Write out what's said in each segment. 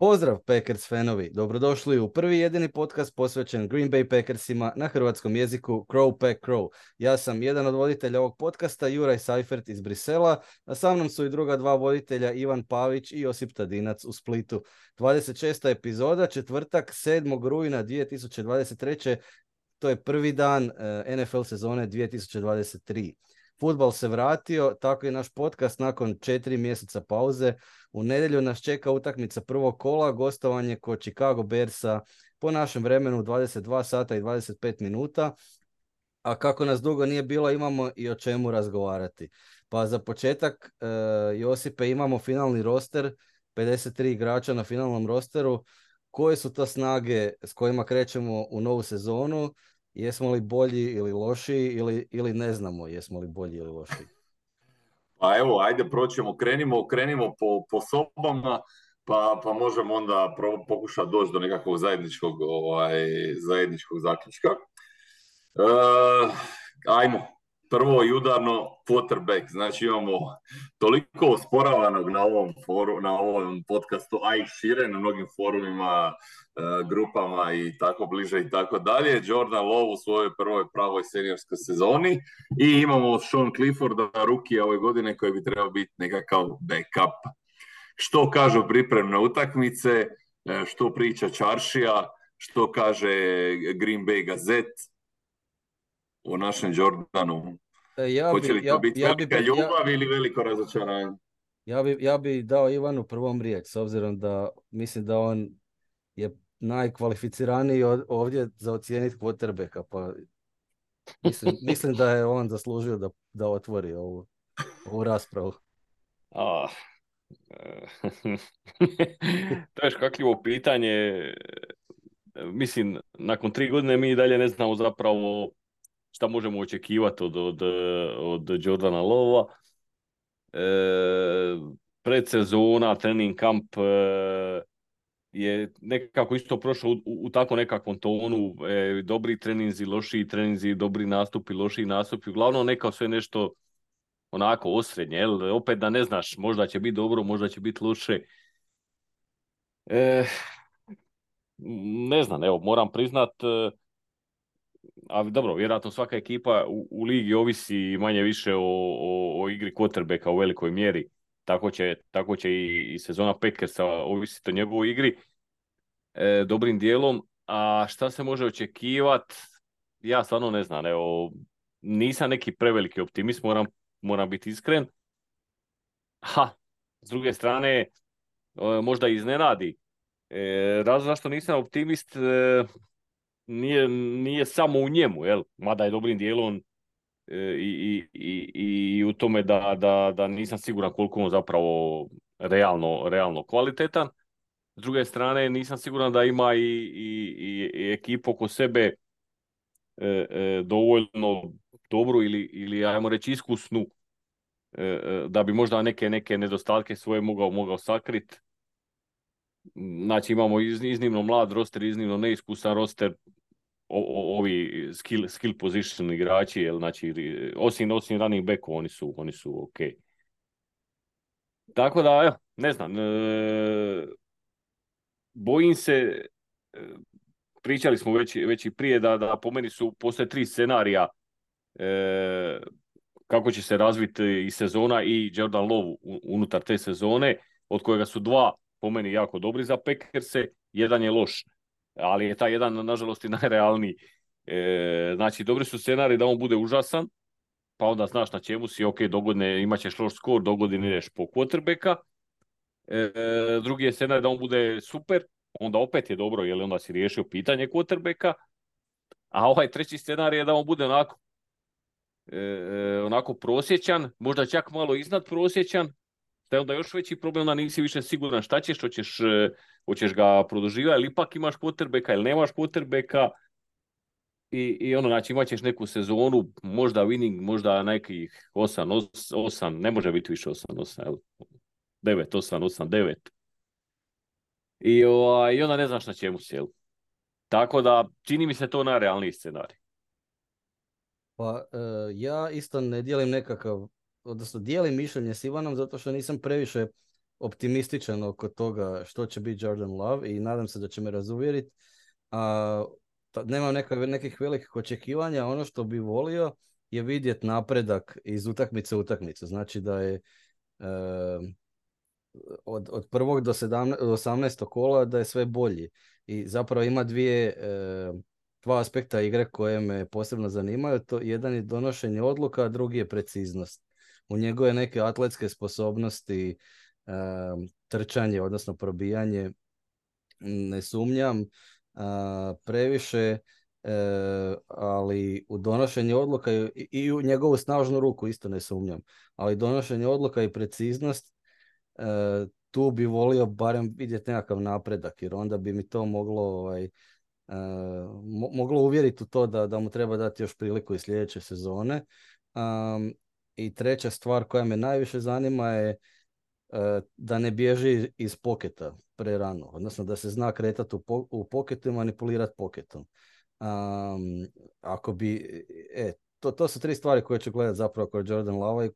Pozdrav Packers fanovi, dobrodošli u prvi jedini podcast posvećen Green Bay Packersima na hrvatskom jeziku Crow Pack Crow. Ja sam jedan od voditelja ovog podcasta, Juraj Seifert iz Brisela, a sa mnom su i druga dva voditelja, Ivan Pavić i Josip Tadinac u Splitu. 26. epizoda, četvrtak, 7. rujna 2023. To je prvi dan eh, NFL sezone 2023. Futbal se vratio, tako i naš podcast nakon četiri mjeseca pauze. U nedjelju nas čeka utakmica prvog kola, gostovanje kod Chicago Bearsa po našem vremenu 22 sata i 25 minuta. A kako nas dugo nije bilo, imamo i o čemu razgovarati. Pa za početak, e, Josipe, imamo finalni roster, 53 igrača na finalnom rosteru. Koje su to snage s kojima krećemo u novu sezonu? Jesmo li bolji ili lošiji ili, ili ne znamo jesmo li bolji ili lošiji? Pa evo, ajde proćemo, krenimo, krenimo po, po sobama, pa, pa možemo onda pokušati doći do nekakvog zajedničkog, ovaj, zajedničkog zaključka. E, ajmo, prvo i udarno quarterback, znači imamo toliko osporavanog na ovom, foru, na ovom podcastu, a i šire na mnogim forumima, grupama i tako bliže i tako dalje. Jordan Love u svojoj prvoj pravoj seniorskoj sezoni i imamo Sean Clifforda, rukija ove godine koji bi trebao biti nekakav backup. Što kažu pripremne utakmice, e, što priča Čaršija, što kaže Green Bay Gazette, o našem Jordanu? E, ja Hoće li to biti ja velika ljubav ili veliko razočaranje? Ja bi, ja bi dao Ivanu prvom riječ, s obzirom da mislim da on je najkvalificiraniji ovdje za ocijeniti quarterbacka, pa mislim, mislim da je on zaslužio da, da otvori ovu, ovu raspravu. A, to je škakljivo pitanje. Mislim, nakon tri godine mi dalje ne znamo zapravo šta možemo očekivati od, od, od Jordana Lova. E, predsezona, trening kamp e, je nekako isto prošao u, u, tako nekakvom tonu. E, dobri treninzi, lošiji treninzi, dobri nastupi, lošiji nastupi. Uglavnom neka sve nešto onako osrednje. Jel? Opet da ne znaš, možda će biti dobro, možda će biti loše. E, ne znam, evo, moram priznat, e, ali dobro, vjerojatno svaka ekipa u, u ligi ovisi manje više o, o, o igri quarterbacka u velikoj mjeri. Tako će, tako će i, i sezona Packersa ovisiti o njegovoj igri e, dobrim dijelom. A šta se može očekivati? Ja stvarno ne znam. Evo, nisam neki preveliki optimist, moram, moram biti iskren. Ha, s druge strane, e, možda iznenadi. E, razlog zašto nisam optimist, e, nije, nije samo u njemu, jel? mada je dobrim dijelom i, i, i, u tome da, da, da nisam siguran koliko on zapravo realno, realno kvalitetan. S druge strane, nisam siguran da ima i, i, i ekipu oko sebe e, e, dovoljno dobru ili, ili ajmo reći iskusnu da bi možda neke neke nedostatke svoje mogao, mogao sakriti. Znači imamo iznimno mlad roster, iznimno neiskusan roster, ovi skill, skill position igrači, jel, znači, osim, osim running back, oni su, oni su ok. Tako da, evo, ne znam, e, bojim se, e, pričali smo već, već i prije da, da po meni su postoje tri scenarija e, kako će se razviti i sezona i Jordan Love unutar te sezone, od kojega su dva po meni jako dobri za Packerse, jedan je loš ali je taj jedan, nažalost, i najrealniji. E, znači, dobri su scenari da on bude užasan, pa onda znaš na čemu si, ok, dogodne imat ćeš loš skor, dogodine ideš po quarterbacka. E, drugi je scenarij da on bude super, onda opet je dobro, jer onda si riješio pitanje quarterbacka. A ovaj treći scenarij je da on bude onako, e, onako prosječan, možda čak malo iznad prosječan, da je onda još veći problem da nisi više siguran šta ćeš, hoćeš, e, hoćeš ga produživati ili ipak imaš potrebeka ili nemaš potrebeka i, i ono, znači imat ćeš neku sezonu, možda winning, možda nekih 8, 8, ne može biti više 8, 8, 9, 8, 8, 9. I, o, I onda ne znaš na čemu si, jel? Tako da, čini mi se to najrealniji scenarij. Pa, uh, ja isto ne dijelim nekakav odnosno dijelim mišljenje s Ivanom zato što nisam previše optimističan oko toga što će biti Jordan Love i nadam se da će me razuvjeriti. Nemam nekih velikih očekivanja, ono što bi volio je vidjeti napredak iz utakmice u utakmicu. Znači da je od, od prvog do, 17, do 18. kola da je sve bolji. I zapravo ima dvije, dva aspekta igre koje me posebno zanimaju. To, jedan je donošenje odluka, a drugi je preciznost. U njegove neke atletske sposobnosti, trčanje, odnosno probijanje, ne sumnjam previše, e, ali u donošenje odluka i, u njegovu snažnu ruku isto ne sumnjam. Ali donošenje odluka i preciznost E, tu bi volio barem vidjeti nekakav napredak, jer onda bi mi to moglo ovaj, e, moglo uvjeriti u to da, da mu treba dati još priliku i sljedeće sezone. I treća stvar koja me najviše zanima je e, da ne bježi iz poketa prerano, odnosno da se zna kretati u, po, u poketu i manipulirati poketom. Um, ako bi, e, to, to su tri stvari koje ću gledati zapravo kod Jordan Lava i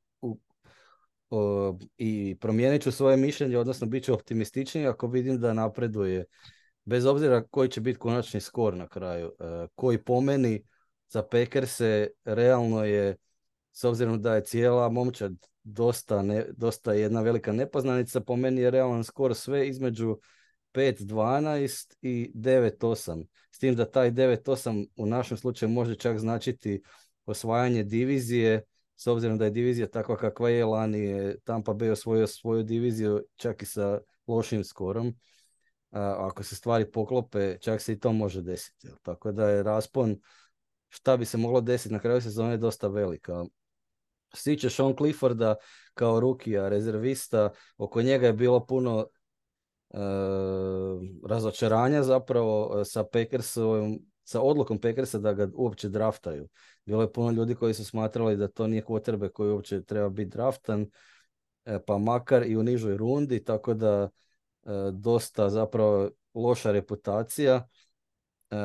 i promijenit ću svoje mišljenje, odnosno bit ću optimističniji ako vidim da napreduje, bez obzira koji će biti konačni skor na kraju, e, koji po meni za se realno je, s obzirom da je cijela momčad dosta, ne, dosta jedna velika nepoznanica, po meni je realan skor sve između 5-12 i 9-8. S tim da taj 9-8 u našem slučaju može čak značiti osvajanje divizije, s obzirom da je divizija takva kakva je, lani je Tampa Bay osvojio svoju diviziju čak i sa lošim skorom. A, ako se stvari poklope, čak se i to može desiti. Tako da je raspon šta bi se moglo desiti na kraju sezone dosta velika. Stiče Sean Clifforda kao rukija, rezervista, oko njega je bilo puno e, razočaranja zapravo e, sa Packersom, sa odlukom Packersa da ga uopće draftaju. Bilo je puno ljudi koji su smatrali da to nije kvotrbe koji uopće treba biti draftan, e, pa makar i u nižoj rundi, tako da e, dosta zapravo loša reputacija. E,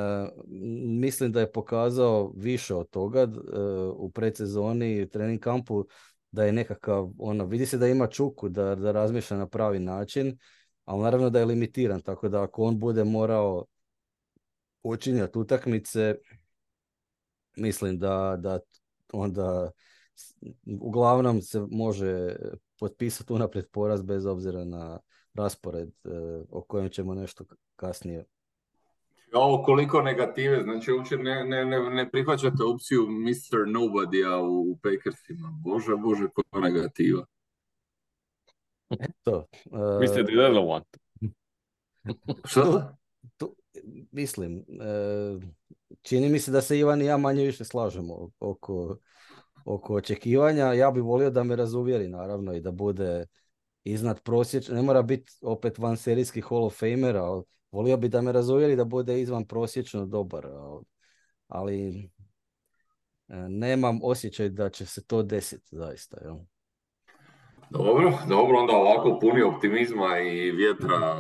mislim da je pokazao više od toga u predsezoni i trening kampu da je nekakav, ono, vidi se da ima čuku, da, da razmišlja na pravi način, ali naravno da je limitiran, tako da ako on bude morao počinjati utakmice, mislim da, da onda uglavnom se može potpisati unaprijed poraz bez obzira na raspored e, o kojem ćemo nešto kasnije. Ovo koliko negative, znači uopće ne, ne, ne, ne prihvaćate opciju Mr. Nobody-a u, u Pakersima. Bože, bože, koliko negativa. Eto. Uh, Mr. Irrelevant. Što? mislim, e, čini mi se da se Ivan i ja manje više slažemo oko, oko očekivanja. Ja bih volio da me razuvjeri naravno i da bude iznad prosječno. Ne mora biti opet van serijski Hall of Famer, ali volio bi da me razuvjeri da bude izvan prosječno dobar. Ali e, nemam osjećaj da će se to desiti zaista. Jel? Dobro, dobro, onda ovako puni optimizma i vjetra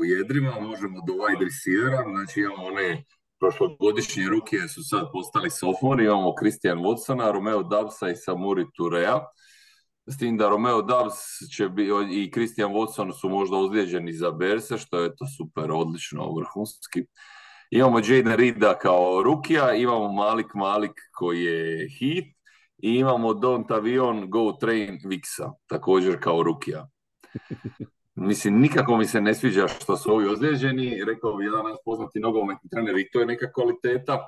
u jedrima možemo do wide receivera, znači imamo one prošlogodišnje ruke su sad postali sofori, imamo Christian Watsona, Romeo Dubsa i Samuri Turea, s tim da Romeo Dubs će bi, i Christian Watson su možda ozlijeđeni za Berse, što je to super, odlično, vrhunski. Imamo Jaden Rida kao rukija, imamo Malik Malik koji je hit, i imamo Don Tavion Go Train Vixa, također kao rukija. Mislim, nikako mi se ne sviđa što su ovi ozlijeđeni. Rekao bi jedan poznati nogometni trener i to je neka kvaliteta.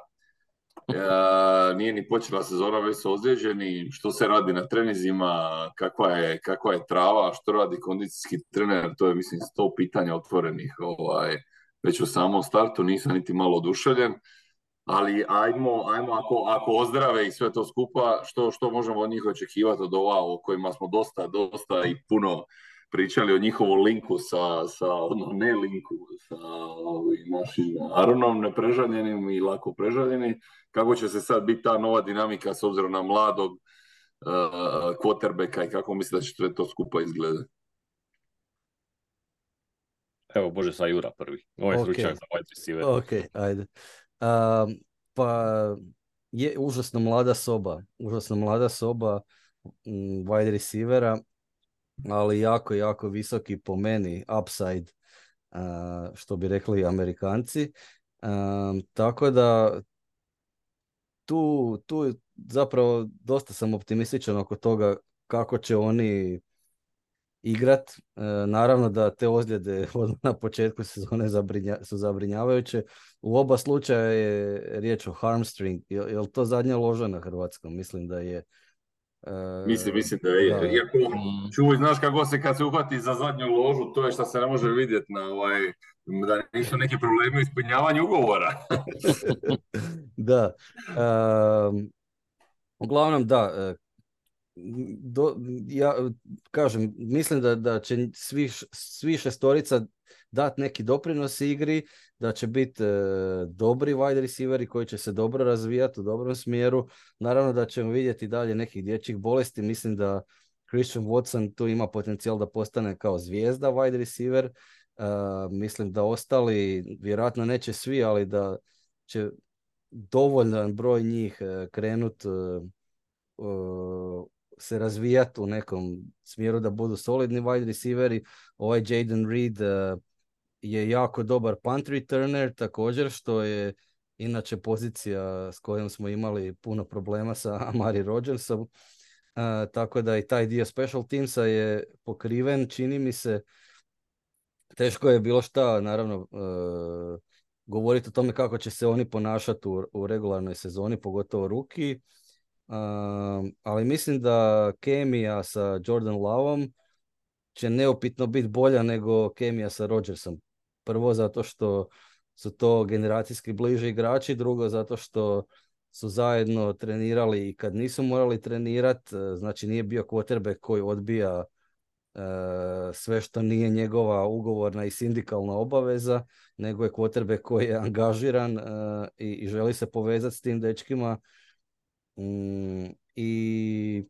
E, nije ni počela sezona, već su ozlijeđeni. Što se radi na trenizima, kakva je, kakva je trava, što radi kondicijski trener, to je mislim sto pitanja otvorenih ovaj, već u samom startu, nisam niti malo oduševljen ali ajmo, ajmo ako, ako ozdrave i sve to skupa, što, što možemo od njih očekivati od ova o kojima smo dosta, dosta i puno pričali o njihovom linku sa, sa ono, ne linku, sa našim Aronom neprežaljenim i lako prežaljenim, kako će se sad biti ta nova dinamika s obzirom na mladog uh, quarterbacka i kako misli da će sve to skupa izgledati? Evo, Bože, sa Jura prvi. Ovaj okay. stručnjak za wide receiver. Ok, ajde pa je užasno mlada soba, užasno mlada soba wide receivera. ali jako, jako visoki po meni upside, što bi rekli Amerikanci. tako da tu, tu zapravo dosta sam optimističan oko toga kako će oni igrat. E, naravno da te ozljede na početku sezone su zabrinjavajuće. U oba slučaja je riječ o harmstring. Je, li to zadnja loža na hrvatskom? Mislim da je. E, mislim, mislim da je. Da. Iako, čuj, znaš kako se kad se uhvati za zadnju ložu, to je što se ne može vidjeti na ovaj, da nisu neki problemi u ispunjavanju ugovora. da. uglavnom, da, e, do, ja kažem, mislim da, da će svi, svi šestorica dati neki doprinos igri, da će biti e, dobri wide receiveri koji će se dobro razvijati u dobrom smjeru. Naravno da ćemo vidjeti dalje nekih dječjih bolesti. Mislim da Christian Watson tu ima potencijal da postane kao zvijezda wide receiver. E, mislim da ostali, vjerojatno neće svi, ali da će dovoljan broj njih uh, krenut se razvijati u nekom smjeru da budu solidni wide receiveri. Ovaj Jaden Reed eh, je jako dobar punt returner također, što je inače pozicija s kojom smo imali puno problema sa Amari Rodgersom. Uh, tako da i taj dio special teamsa je pokriven, čini mi se. Teško je bilo šta, naravno, uh, govoriti o tome kako će se oni ponašati u, u regularnoj sezoni, pogotovo ruki ali mislim da kemija sa Jordan Lovom će neopitno biti bolja nego kemija sa Rodgersom. Prvo zato što su to generacijski bliži igrači, drugo zato što su zajedno trenirali i kad nisu morali trenirati, e, znači nije bio quarterback koji odbija e, sve što nije njegova ugovorna i sindikalna obaveza, nego je quarterback koji je angažiran e, i želi se povezati s tim dečkima Mm, I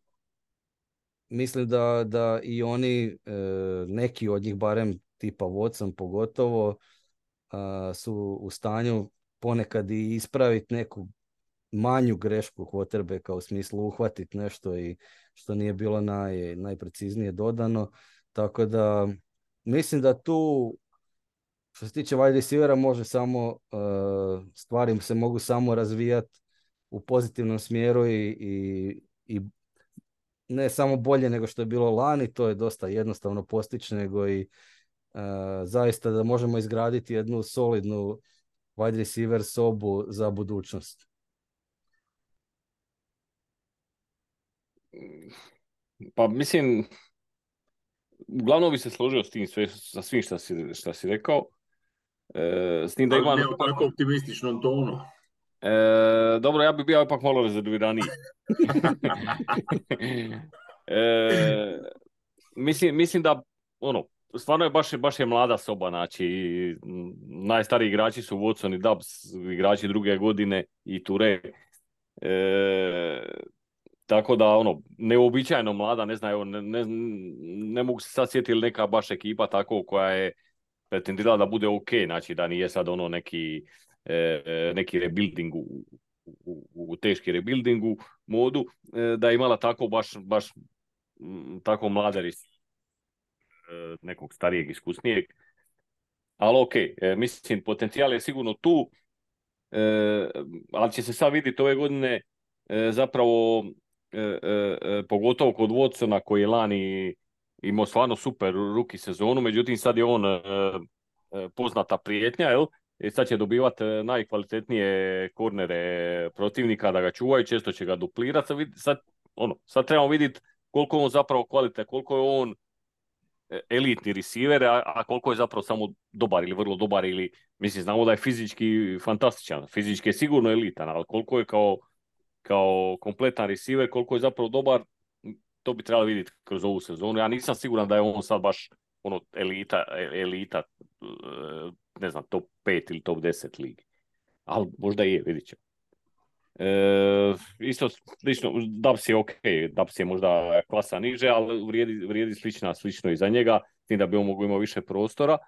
mislim da, da i oni, e, neki od njih, barem tipa Watson pogotovo, su u stanju ponekad i ispraviti neku manju grešku quarterbacka u smislu uhvatiti nešto i što nije bilo naj, najpreciznije dodano. Tako da mislim da tu što se tiče wide receivera može samo uh, stvari se mogu samo razvijati u pozitivnom smjeru i, i, i ne samo bolje nego što je bilo lani, to je dosta jednostavno postići, nego i uh, zaista da možemo izgraditi jednu solidnu wide receiver sobu za budućnost. Pa mislim, uglavnom bi se složio s tim sve, sa svim što si, šta si rekao. E, s tim da ima... Ne u tako optimističnom tonu. E, dobro, ja bih bio ipak malo rezerviraniji. e, mislim, mislim da ono, stvarno je baš, baš je mlada soba, znači najstariji igrači su Watson i Dubs, igrači druge godine i Ture. E, tako da, ono, neobičajno mlada, ne znam, ne, ne, ne mogu se sad sjetiti neka baš ekipa tako koja je pretendirala da bude ok, znači da nije sad ono neki neki rebuilding u, u, u teški rebuilding u modu, e, da je imala tako baš, baš tako mladari nekog starijeg, iskusnijeg. Ali ok, mislim, potencijal je sigurno tu, ali će se sad vidjeti ove godine zapravo pogotovo kod Watsona koji je lani imao stvarno super ruki sezonu, međutim sad je on poznata prijetnja, jel? I sad će dobivati e, najkvalitetnije kornere protivnika da ga čuvaju, često će ga duplirati. Sad, sad, ono, sad trebamo vidjeti koliko je on zapravo kvalitet, koliko je on e, elitni receiver, a, a koliko je zapravo samo dobar ili vrlo dobar ili, mislim, znamo da je fizički fantastičan, fizički je sigurno elitan, ali koliko je kao, kao kompletan receiver, koliko je zapravo dobar, to bi trebalo vidjeti kroz ovu sezonu. Ja nisam siguran da je on sad baš ono elita, e, elita ne znam, top 5 ili top 10 ligi. Ali možda je, vidit ćemo. E, isto slično, Dubs je ok, Dubs je možda klasa niže, ali vrijedi, vrijedi slična, slično i za njega, tim da bi on mogu imao više prostora.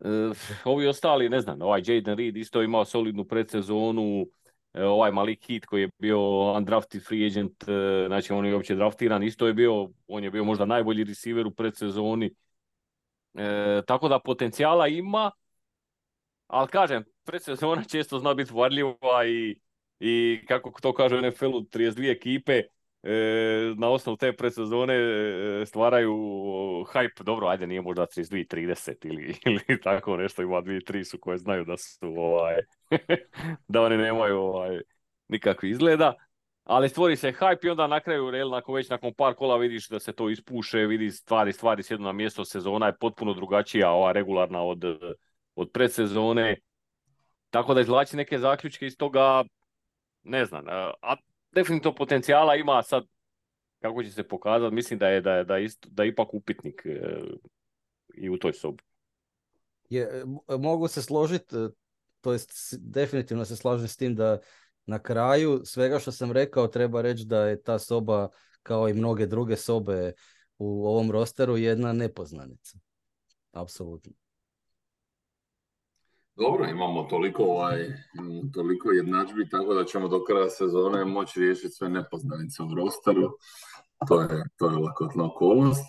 E, ovi ostali, ne znam, ovaj Jaden Reed isto imao solidnu predsezonu, ovaj Malik Hit koji je bio undrafted free agent, znači on je uopće draftiran, isto je bio, on je bio možda najbolji receiver u predsezoni. E, tako da potencijala ima, ali kažem, predsezona često zna biti varljiva i, i kako to kaže NFL-u, 32 ekipe, e, na osnovu te predsezone e, stvaraju hype, dobro, ajde nije možda 32, 30 ili, ili tako nešto, ima 2, 3 su koje znaju da su ovaj, da oni nemaju ovaj, nikakvi izgleda, ali stvori se hype i onda na kraju, rel, nakon već nakon par kola vidiš da se to ispuše, vidi stvari, stvari sjedu na mjesto, sezona je potpuno drugačija, ova regularna od, od predsezone, tako da izvlači neke zaključke iz toga, ne znam, a definitivno potencijala ima sad kako će se pokazati, mislim da je da je, da isto, da ipak upitnik e, i u toj sobi. Je, mogu se složiti, e, to jest definitivno se slažem s tim da na kraju svega što sam rekao treba reći da je ta soba kao i mnoge druge sobe u ovom rosteru jedna nepoznanica. Apsolutno. Dobro, imamo toliko, ovaj, toliko jednadžbi, tako da ćemo do kraja sezone moći riješiti sve nepoznanice u rosteru. To je, to je lakotna okolnost.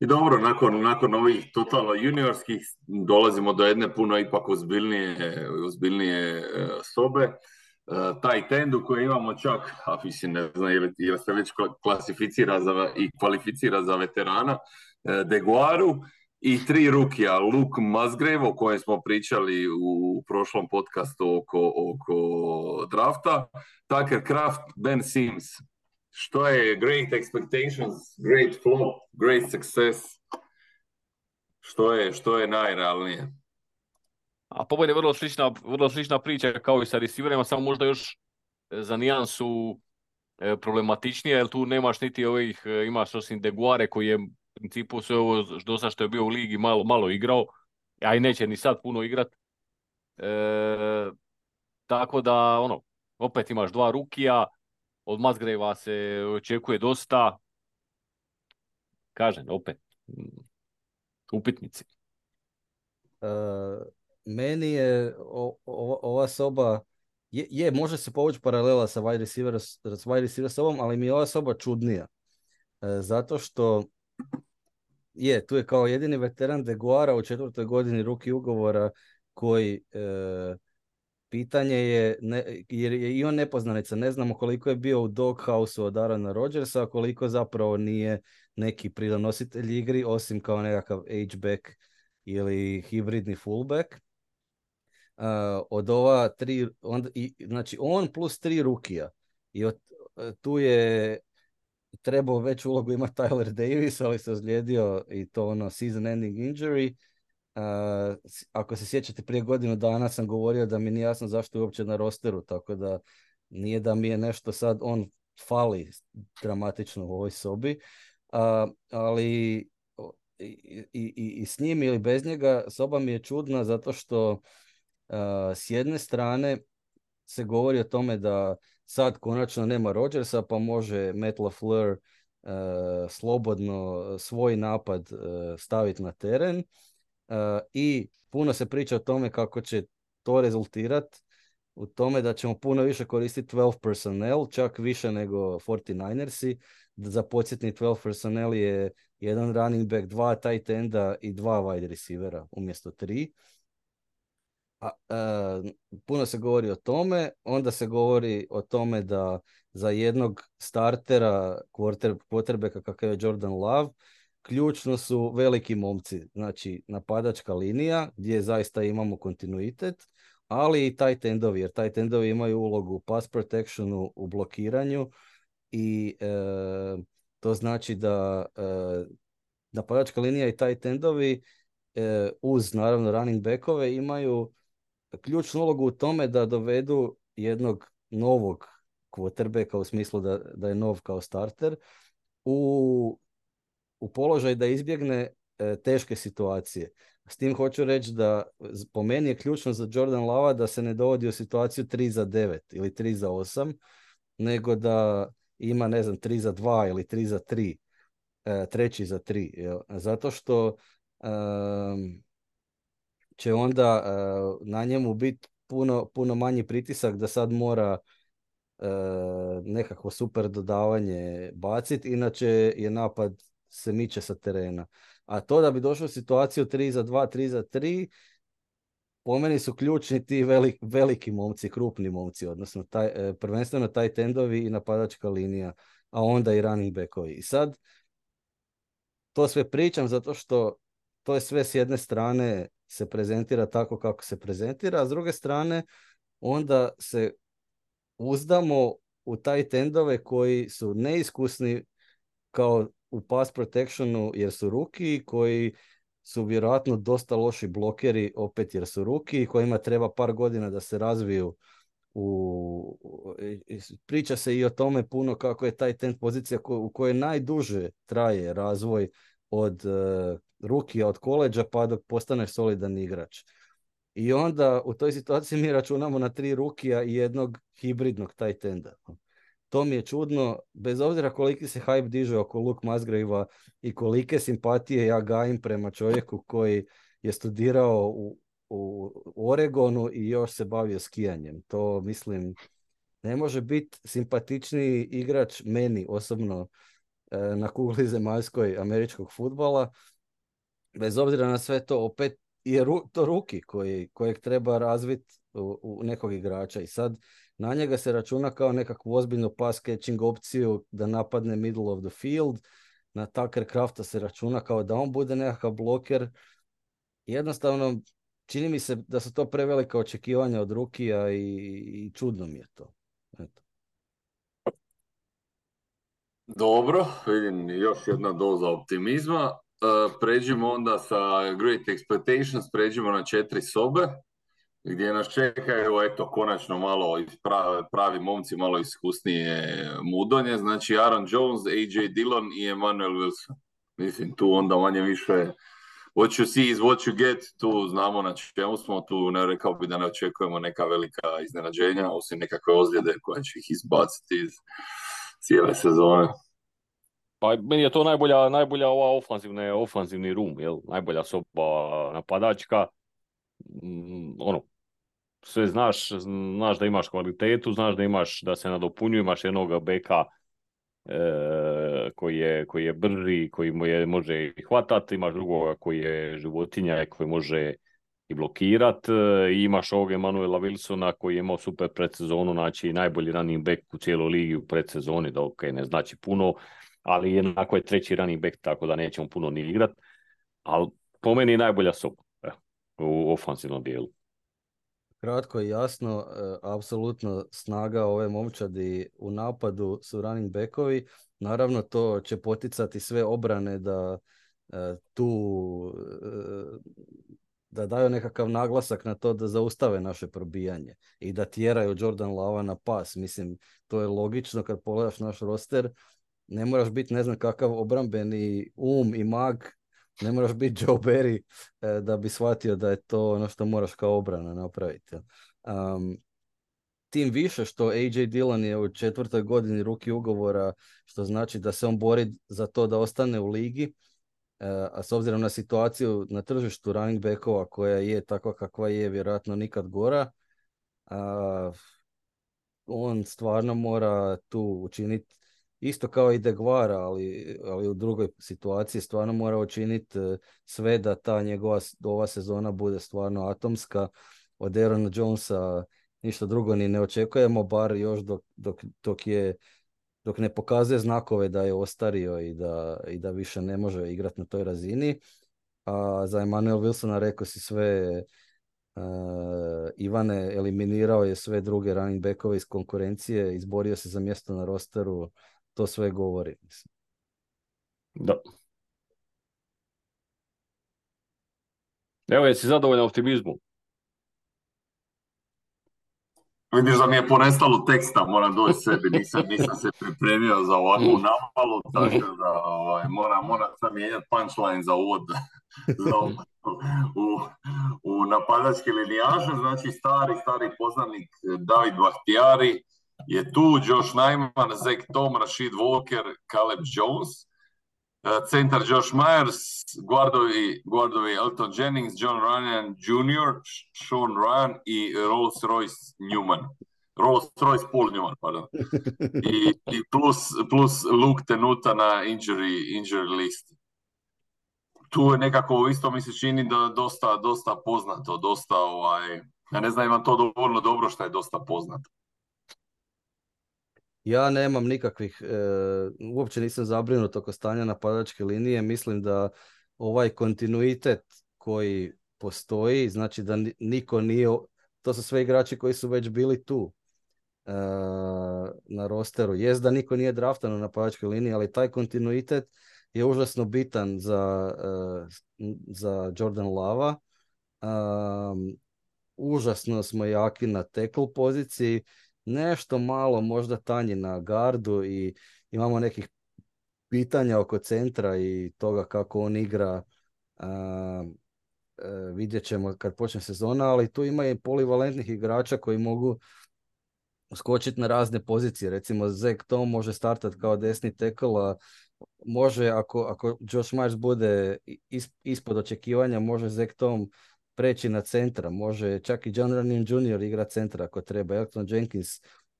I dobro, nakon, nakon ovih totalno juniorskih dolazimo do jedne puno ipak ozbiljnije, ozbiljnije e, sobe. E, taj tendu koji imamo čak, a mislim ne znam ili, se već klasificira za, i kvalificira za veterana, e, Deguaru, i tri rukija, Luke Musgrave o kojem smo pričali u prošlom podcastu oko, oko drafta, Tucker Kraft, Ben Sims. Što je great expectations, great flop, great success? Što je, što je najrealnije? A po je vrlo slična, vrlo slična priča kao i sa receiverima, samo možda još e, za nijansu e, problematičnije, jer tu nemaš niti ovih, e, imaš osim Deguare koji je principu sve ovo do sad što je bio u ligi malo, malo igrao, a i neće ni sad puno igrat. E, tako da, ono, opet imaš dva rukija, od Mazgreva se očekuje dosta. Kažem, opet, upitnici. E, meni je ova soba, je, je, može se povući paralela sa wide receiver, wide receiver sobom, ali mi je ova soba čudnija. E, zato što je, tu je kao jedini veteran De Guara u četvrtoj godini ruki ugovora koji e, pitanje je, ne, jer je i on nepoznanica, ne znamo koliko je bio u Doghouse od Arana Rodgersa, koliko zapravo nije neki pridonositelj igri, osim kao nekakav H-back ili hibridni fullback. Uh, od ova tri, on, i, znači on plus tri rukija. I od, tu je trebao već ulogu ima Tyler Davis, ali se ozlijedio i to ono season ending injury. Uh, ako se sjećate, prije godinu dana sam govorio da mi nije jasno zašto je uopće na rosteru, tako da nije da mi je nešto sad on fali dramatično u ovoj sobi, uh, ali i, i, i, s njim ili bez njega soba mi je čudna zato što uh, s jedne strane se govori o tome da sad konačno nema Rodgersa pa može Matt LaFleur uh, slobodno svoj napad uh, staviti na teren uh, i puno se priča o tome kako će to rezultirati u tome da ćemo puno više koristiti 12 personnel, čak više nego 49ersi. Za podsjetni 12 personnel je jedan running back, dva tight enda i dva wide receivera umjesto tri. A, e, puno se govori o tome, onda se govori o tome da za jednog startera quarterbacka kakav je Jordan Love, ključno su veliki momci, znači napadačka linija gdje zaista imamo kontinuitet, ali i tight endovi, jer tight endovi imaju ulogu u pass protectionu, u blokiranju i e, to znači da e, napadačka linija i tight endovi e, uz naravno running backove imaju ključnu ulogu u tome da dovedu jednog novog quarterbacka u smislu da, da je nov kao starter u, u položaj da izbjegne e, teške situacije. S tim hoću reći da po meni je ključno za Jordan Lava da se ne dovodi u situaciju 3 za 9 ili 3 za 8, nego da ima, ne znam, 3 za 2 ili 3 za 3, e, treći za 3. Jel? Zato što će onda uh, na njemu biti puno, puno manji pritisak da sad mora nekakvo super dodavanje baciti, inače je napad se miče sa terena. A to da bi došao u situaciju 3 za 2, 3 za 3, po meni su ključni ti veliki momci, krupni momci, odnosno taj, prvenstveno taj tendovi i napadačka linija, a onda i running backovi. I sad, to sve pričam zato što to je sve s jedne strane se prezentira tako kako se prezentira, a s druge strane onda se uzdamo u taj tendove koji su neiskusni kao u pass protectionu jer su ruki koji su vjerojatno dosta loši blokeri opet jer su ruki kojima treba par godina da se razviju u, priča se i o tome puno kako je taj tent pozicija u kojoj najduže traje razvoj od uh, rukija, od koleđa pa dok postaneš solidan igrač. I onda u toj situaciji mi računamo na tri rukija i jednog hibridnog taj tenda. To mi je čudno, bez obzira koliki se hype diže oko Luke Musgrave i kolike simpatije ja gajim prema čovjeku koji je studirao u, u Oregonu i još se bavio skijanjem. To mislim, ne može biti simpatičniji igrač meni osobno na kugli zemaljskoj američkog futbala. Bez obzira na sve to, opet je to ruki koji, kojeg treba razviti u, u nekog igrača. I sad na njega se računa kao nekakvu ozbiljnu pass catching opciju da napadne middle of the field. Na Tucker Crafta se računa kao da on bude nekakav bloker. Jednostavno, čini mi se da su to prevelika očekivanja od Rukija i, i čudno mi je to. Eto. Dobro, vidim još jedna doza optimizma. Uh, pređimo onda sa Great Expectations, pređimo na četiri sobe gdje nas čekaju, eto, konačno malo pravi, momci, malo iskusnije mudonje, znači Aaron Jones, AJ Dillon i Emmanuel Wilson. Mislim, tu onda manje više what you see is what you get, tu znamo na čemu smo, tu ne rekao bi da ne očekujemo neka velika iznenađenja, osim nekakve ozljede koje će ih izbaciti iz cijele sezone. Pa meni je to najbolja, najbolja ova ofanzivna, ofanzivni room, jel? najbolja soba napadačka. Mm, ono, sve znaš, znaš da imaš kvalitetu, znaš da imaš da se nadopunjuje, imaš jednog beka e, koji, je, koji je brži, koji mu je, može i hvatati, imaš drugoga koji je životinja koji može i blokirat. E, I imaš ovog Emanuela Wilsona koji je imao super predsezonu, znači najbolji running back u cijeloj ligi u predsezoni, da ok, ne znači puno, ali jednako je treći running back, tako da nećemo puno ni igrat. Ali po meni je najbolja soba u ofanzivnom dijelu. Kratko i jasno, e, apsolutno snaga ove momčadi u napadu su running backovi. Naravno to će poticati sve obrane da e, tu e, da daju nekakav naglasak na to da zaustave naše probijanje i da tjeraju Jordan Lava na pas. Mislim, to je logično kad pogledaš naš roster. Ne moraš biti ne znam kakav obrambeni um i mag ne moraš biti Joe Barry e, da bi shvatio da je to ono što moraš kao obrana napraviti. Um, tim više što AJ Dillon je u četvrtoj godini ruki ugovora, što znači da se on bori za to da ostane u ligi, a s obzirom na situaciju na tržištu running backova koja je takva kakva je, vjerojatno nikad gora, on stvarno mora tu učiniti isto kao i Degvara, ali, ali u drugoj situaciji stvarno mora učiniti e, sve da ta njegova ova sezona bude stvarno atomska. Od Aaron Jonesa ništa drugo ni ne očekujemo, bar još dok, dok, dok je dok ne pokazuje znakove da je ostario i da, i da više ne može igrati na toj razini. A za Emanuel Wilsona rekao si sve uh, Ivane eliminirao je sve druge running backove iz konkurencije, izborio se za mjesto na rosteru to sve govori. Da. Evo, jesi zadovoljan optimizmu? Vidiš da mi je ponestalo teksta, moram doći sebi, nisam, nisam se pripremio za ovakvu navalu, tako da ovaj, moram, moram sam mijenjati punchline za uvod za u, u napadačke linijaže, znači stari, stari poznanik David Bahtijari, je tu Josh Naiman, Zach Tom, Rashid Walker, Caleb Jones, centar Josh Myers, guardovi, guardovi Elton Jennings, John Ryan Jr., Sean Ryan i Rolls Royce Newman. Rolls Royce Paul Newman, pardon. I, i plus, plus Luke Tenuta na injury, injury list. Tu je nekako isto mi se čini da dosta, dosta poznato, dosta ovaj, ja ne znam imam to dovoljno dobro što je dosta poznato. Ja nemam nikakvih, e, uopće nisam zabrinut oko stanja napadačke linije. Mislim da ovaj kontinuitet koji postoji, znači da niko nije, to su sve igrači koji su već bili tu e, na rosteru. Jest da niko nije draftan na napadačkoj liniji, ali taj kontinuitet je užasno bitan za, e, za Jordan Lava. užasno smo jaki na tackle poziciji nešto malo možda tanji na gardu i imamo nekih pitanja oko centra i toga kako on igra. A, e, vidjet ćemo kad počne sezona, ali tu ima i polivalentnih igrača koji mogu skočiti na razne pozicije. Recimo Zek Tom može startati kao desni tackle, a može ako, ako Josh Myers bude ispod očekivanja, može Zek Tom preći na centra, može čak i John Runyon Jr. igra centra ako treba, Elton Jenkins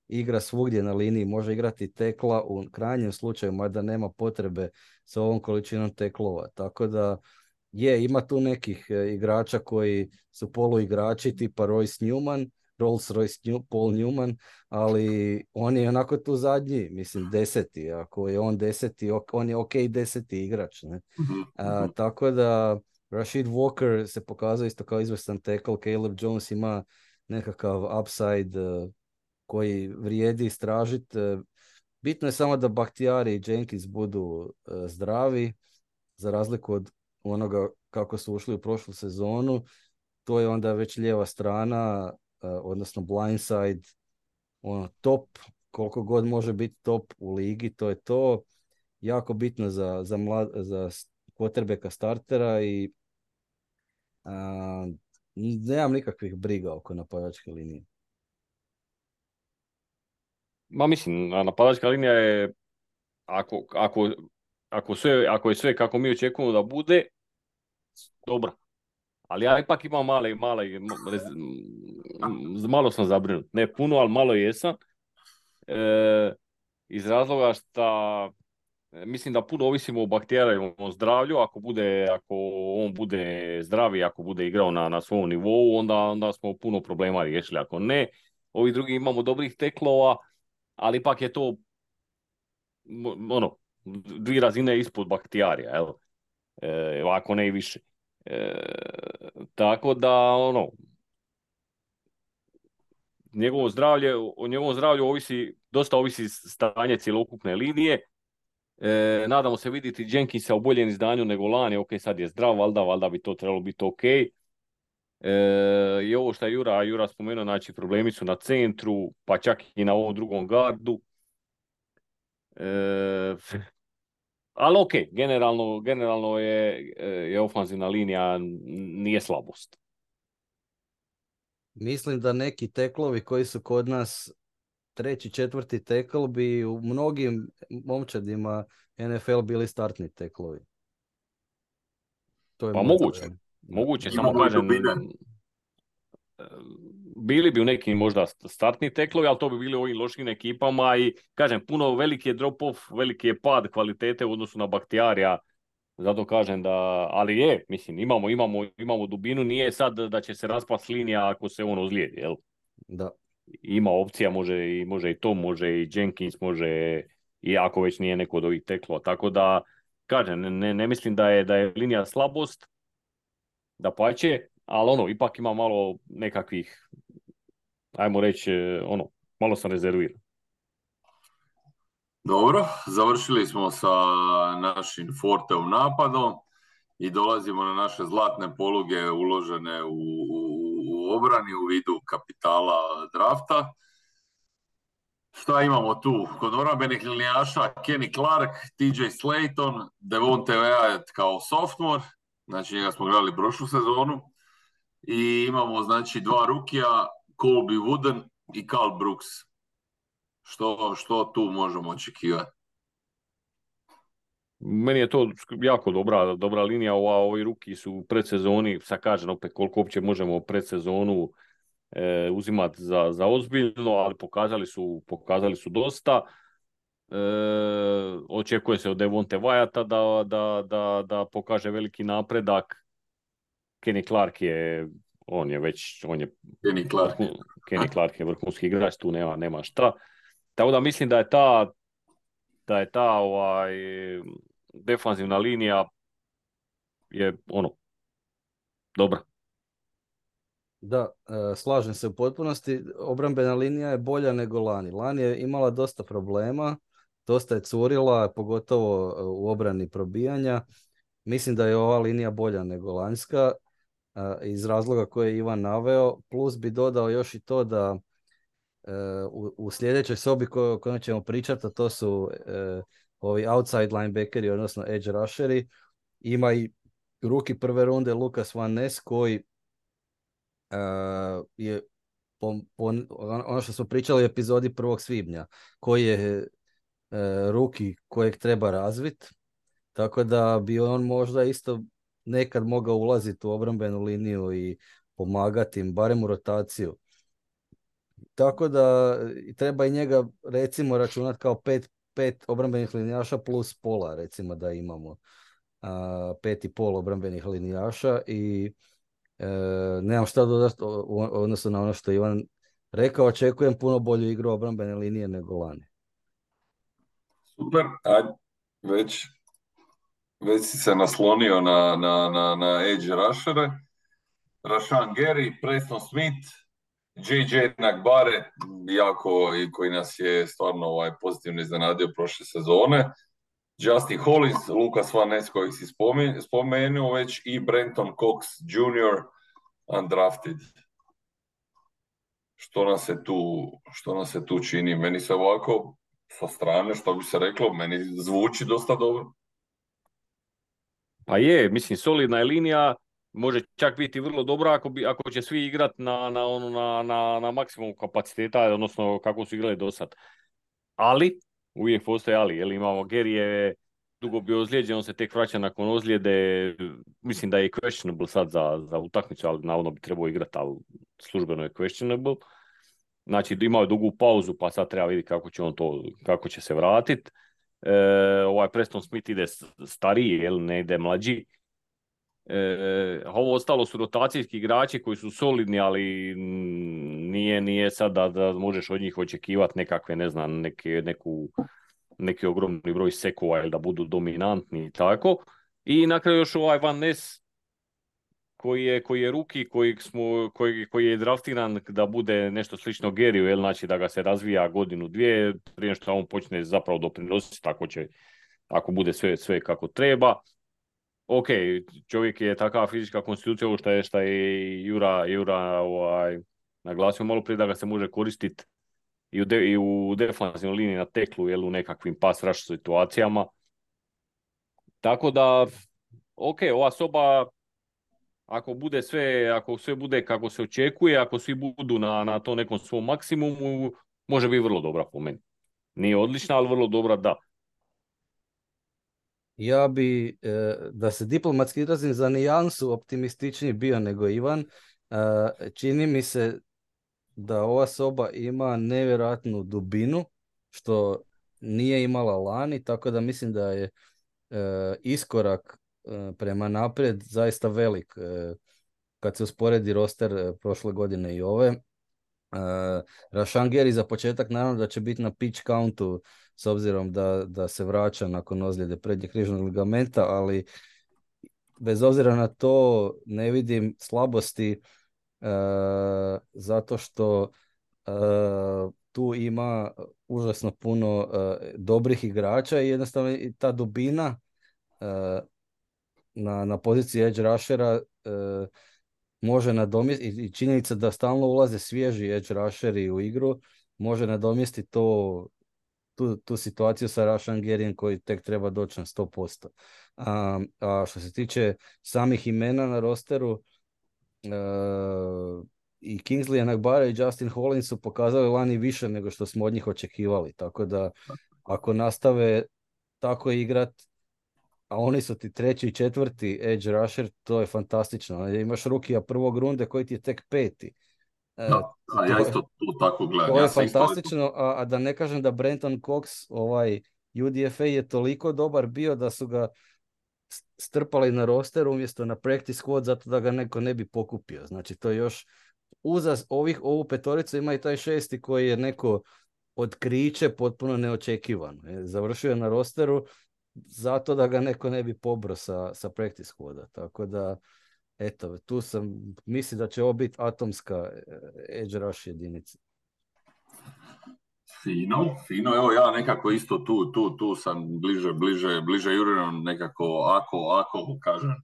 igra svugdje na liniji, može igrati tekla u krajnjem slučaju, mada nema potrebe sa ovom količinom teklova. Tako da je, ima tu nekih e, igrača koji su poluigrači tipa Royce Newman, Rolls Royce Paul Newman, ali on je onako tu zadnji, mislim deseti, ako je on deseti, on je ok deseti igrač. Ne? Mhm, mhm. tako da Rashid Walker se pokazao isto kao izvrstan tackle, Caleb Jones ima nekakav upside uh, koji vrijedi istražiti. Uh, bitno je samo da Bakhtiari i Jenkins budu uh, zdravi, za razliku od onoga kako su ušli u prošlu sezonu. To je onda već lijeva strana, odnosno blindside, ono, top, koliko god može biti top u ligi, to je to. Jako bitno za, za, mlad, za potrebeka startera i a, nemam nikakvih briga oko napadačke linije. Ma mislim, napadačka linija je ako, ako, ako, sve, ako je sve kako mi očekujemo da bude, dobra. Ali ja ipak imam male, male, malo sam zabrinut. Ne puno, ali malo jesam. E, iz razloga što mislim da puno ovisimo o bakterijalnom zdravlju, ako bude, ako on bude zdravi, ako bude igrao na, na svom nivou, onda, onda smo puno problema riješili. Ako ne, ovi drugi imamo dobrih teklova, ali ipak je to ono, dvije razine ispod bakterijarija, jel? E, ako ne i više. E, tako da, ono, njegovo zdravlje, o njegovom zdravlju ovisi, dosta ovisi stanje cjelokupne linije, E, nadamo se vidjeti Jenkinsa u boljem izdanju nego lani, ok, sad je zdrav, valjda, valjda bi to trebalo biti ok. E, I ovo što je Jura, Jura spomenuo, znači problemi su na centru, pa čak i na ovom drugom gardu. E, ali ok, generalno, generalno je, e, je ofanzivna linija nije slabost. Mislim da neki teklovi koji su kod nas treći, četvrti tackle bi u mnogim momčadima NFL bili startni teklovi. To je pa moguće. Moguće, samo kažem, bili bi u nekim možda startni teklovi, ali to bi bili u ovim lošim ekipama i kažem, puno veliki je drop-off, veliki je pad kvalitete u odnosu na baktijarija, zato kažem da, ali je, mislim, imamo, imamo, imamo dubinu, nije sad da će se raspast linija ako se on ozlijedi, jel? Da ima opcija, može i, može i to, može i Jenkins, može i ako već nije neko od ovih teklo. Tako da, kažem, ne, ne mislim da je, da je linija slabost, da pače, ali ono, ipak ima malo nekakvih, ajmo reći, ono, malo sam rezerviran. Dobro, završili smo sa našim Forteom napadom i dolazimo na naše zlatne poluge uložene u, u, obrani u vidu kapitala drafta. Šta imamo tu? Kod orambenih linijaša Kenny Clark, TJ Slayton, Devonte Wyatt kao sophomore, znači njega smo gledali prošlu sezonu. I imamo znači dva rukija, Colby Wooden i Carl Brooks. Što, što tu možemo očekivati? Meni je to jako dobra, dobra linija, ova, ovi ruki su u predsezoni, sad kažem opet koliko uopće možemo predsezonu e, uzimati za, za ozbiljno, ali pokazali su, pokazali su dosta. E, očekuje se od Devonte Vajata da, da, da, da pokaže veliki napredak. Kenny Clark je, on je već, on je Kenny Clark. Kenny Clark je vrhunski igrač, tu nema, nema šta. Tako da mislim da je ta, da je ta ovaj, defanzivna linija je ono, dobra. Da, e, slažem se u potpunosti. Obrambena linija je bolja nego lani. Lani je imala dosta problema, dosta je curila, pogotovo e, u obrani probijanja. Mislim da je ova linija bolja nego lanjska e, iz razloga koje je Ivan naveo. Plus bi dodao još i to da u, sljedećoj sobi o kojoj ćemo pričati, a to su ovi outside linebackeri, odnosno edge rusheri, ima i ruki prve runde Lukas Van Ness koji uh, je po, ono što smo pričali u epizodi prvog svibnja, koji je uh, ruki kojeg treba razvit, tako da bi on možda isto nekad mogao ulaziti u obrambenu liniju i pomagati im, barem u rotaciju. Tako da treba i njega recimo računati kao pet, pet obrambenih linijaša plus pola recimo da imamo pet i pol obrambenih linijaša i e, nemam šta dodati odnosno na ono što Ivan rekao, očekujem puno bolju igru obrambene linije nego lani. Super, ajde, već, već si se naslonio na, na, na, na edge rushere. Rashan Gary, Preston Smith, JJ Nagbare, jako i koji nas je stvarno ovaj, pozitivno iznenadio prošle sezone. Justin Hollins, Lukas Van Ness kojeg si spomenuo već i Brenton Cox Jr. undrafted. Što nas se tu, što nas se tu čini? Meni se ovako sa strane, što bi se reklo, meni zvuči dosta dobro. Pa je, mislim, solidna je linija, može čak biti vrlo dobra ako, bi, ako će svi igrati na, na, ono, na, na, na maksimum kapaciteta, odnosno kako su igrali do sad. Ali, uvijek postoji ali, jer imamo Gary je dugo bio ozlijeđen, on se tek vraća nakon ozljede, mislim da je questionable sad za, za utakmicu, ali navodno bi trebao igrati, ali službeno je questionable. Znači imao je dugu pauzu, pa sad treba vidjeti kako će on to, kako će se vratiti. E, ovaj Preston Smith ide stariji, jel ne ide mlađi. E, ovo ostalo su rotacijski igrači koji su solidni, ali nije, nije sad da, da možeš od njih očekivati nekakve, ne znam, neke, neku, neki ogromni broj sekova ili da budu dominantni i tako. I na kraju još ovaj Van Ness koji je, koji je ruki, koji, smo, koji, koji je draftiran da bude nešto slično Geriju, jel, znači da ga se razvija godinu, dvije, prije što on počne zapravo doprinositi, tako će, ako bude sve, sve kako treba ok, čovjek je takva fizička konstitucija, što je, što je Jura, Jura ovaj, naglasio malo prije da ga se može koristiti i u, de, i u defanzivnoj liniji na teklu, jel, u nekakvim pas rush situacijama. Tako da, ok, ova soba, ako bude sve, ako sve bude kako se očekuje, ako svi budu na, na to nekom svom maksimumu, može biti vrlo dobra po meni. Nije odlična, ali vrlo dobra da ja bi, e, da se diplomatski izrazim, za nijansu optimističniji bio nego Ivan. E, čini mi se da ova soba ima nevjerojatnu dubinu, što nije imala lani, tako da mislim da je e, iskorak prema naprijed zaista velik kad se usporedi roster prošle godine i ove. Rašangeri za početak naravno da će biti na pitch countu s obzirom da, da se vraća nakon ozljede prednjeg križnog ligamenta, ali bez obzira na to ne vidim slabosti uh, zato što uh, tu ima užasno puno uh, dobrih igrača i jednostavno ta dubina na, na poziciji edge rushera može nadomjestiti i činjenica da stalno ulaze svježi edge rusheri u igru može nadomjestiti to tu, tu situaciju sa Rašan Gerijem koji tek treba doći na 100%. A, a što se tiče samih imena na rosteru, uh, i Kingsley Anagbara i Justin Hollins su pokazali lani više nego što smo od njih očekivali. Tako da ako nastave tako igrat, a oni su ti treći i četvrti edge rusher, to je fantastično. Imaš rukija prvog runde koji ti je tek peti. E, Da, a ja to- isto tu tako gledam. To Ja je isto- fantastično, a, a da ne kažem da Brenton Cox, ovaj UDFA je toliko dobar bio da su ga strpali na roster umjesto na practice squad zato da ga neko ne bi pokupio. Znači to je još uza ovih, ovu petoricu ima i taj šesti koji je neko otkriće potpuno neočekivano. E, Završio je na rosteru zato da ga neko ne bi pobro sa, sa practice squada. Tako da, eto, tu sam, mislim da će ovo biti atomska e, edge rush jedinica. Fino, fino, evo ja nekako isto tu, tu, tu sam bliže, bliže, bliže Jurinom nekako, ako, ako, kažem,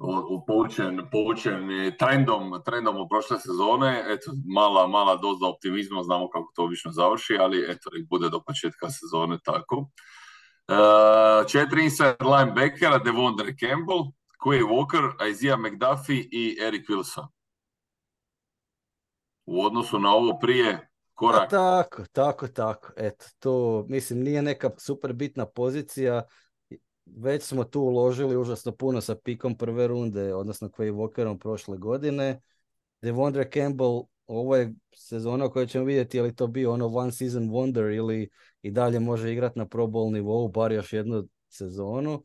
u- u- poučen, poučen trendom, trendom od prošle sezone, eto, mala, mala doza optimizma, znamo kako to obično završi, ali eto, nek bude do početka sezone tako. E, četiri inside linebackera, Devondre Campbell, Quay Walker, Isaiah McDuffie i Eric Wilson. U odnosu na ovo prije, korak tako, tako, tako. Eto, to mislim nije neka super bitna pozicija. Već smo tu uložili užasno puno sa pikom prve runde, odnosno Quay Walkerom prošle godine. Devondre Campbell, ovo je sezona u kojoj ćemo vidjeti je li to bio ono one season wonder ili i dalje može igrati na pro bowl nivou, bar još jednu sezonu.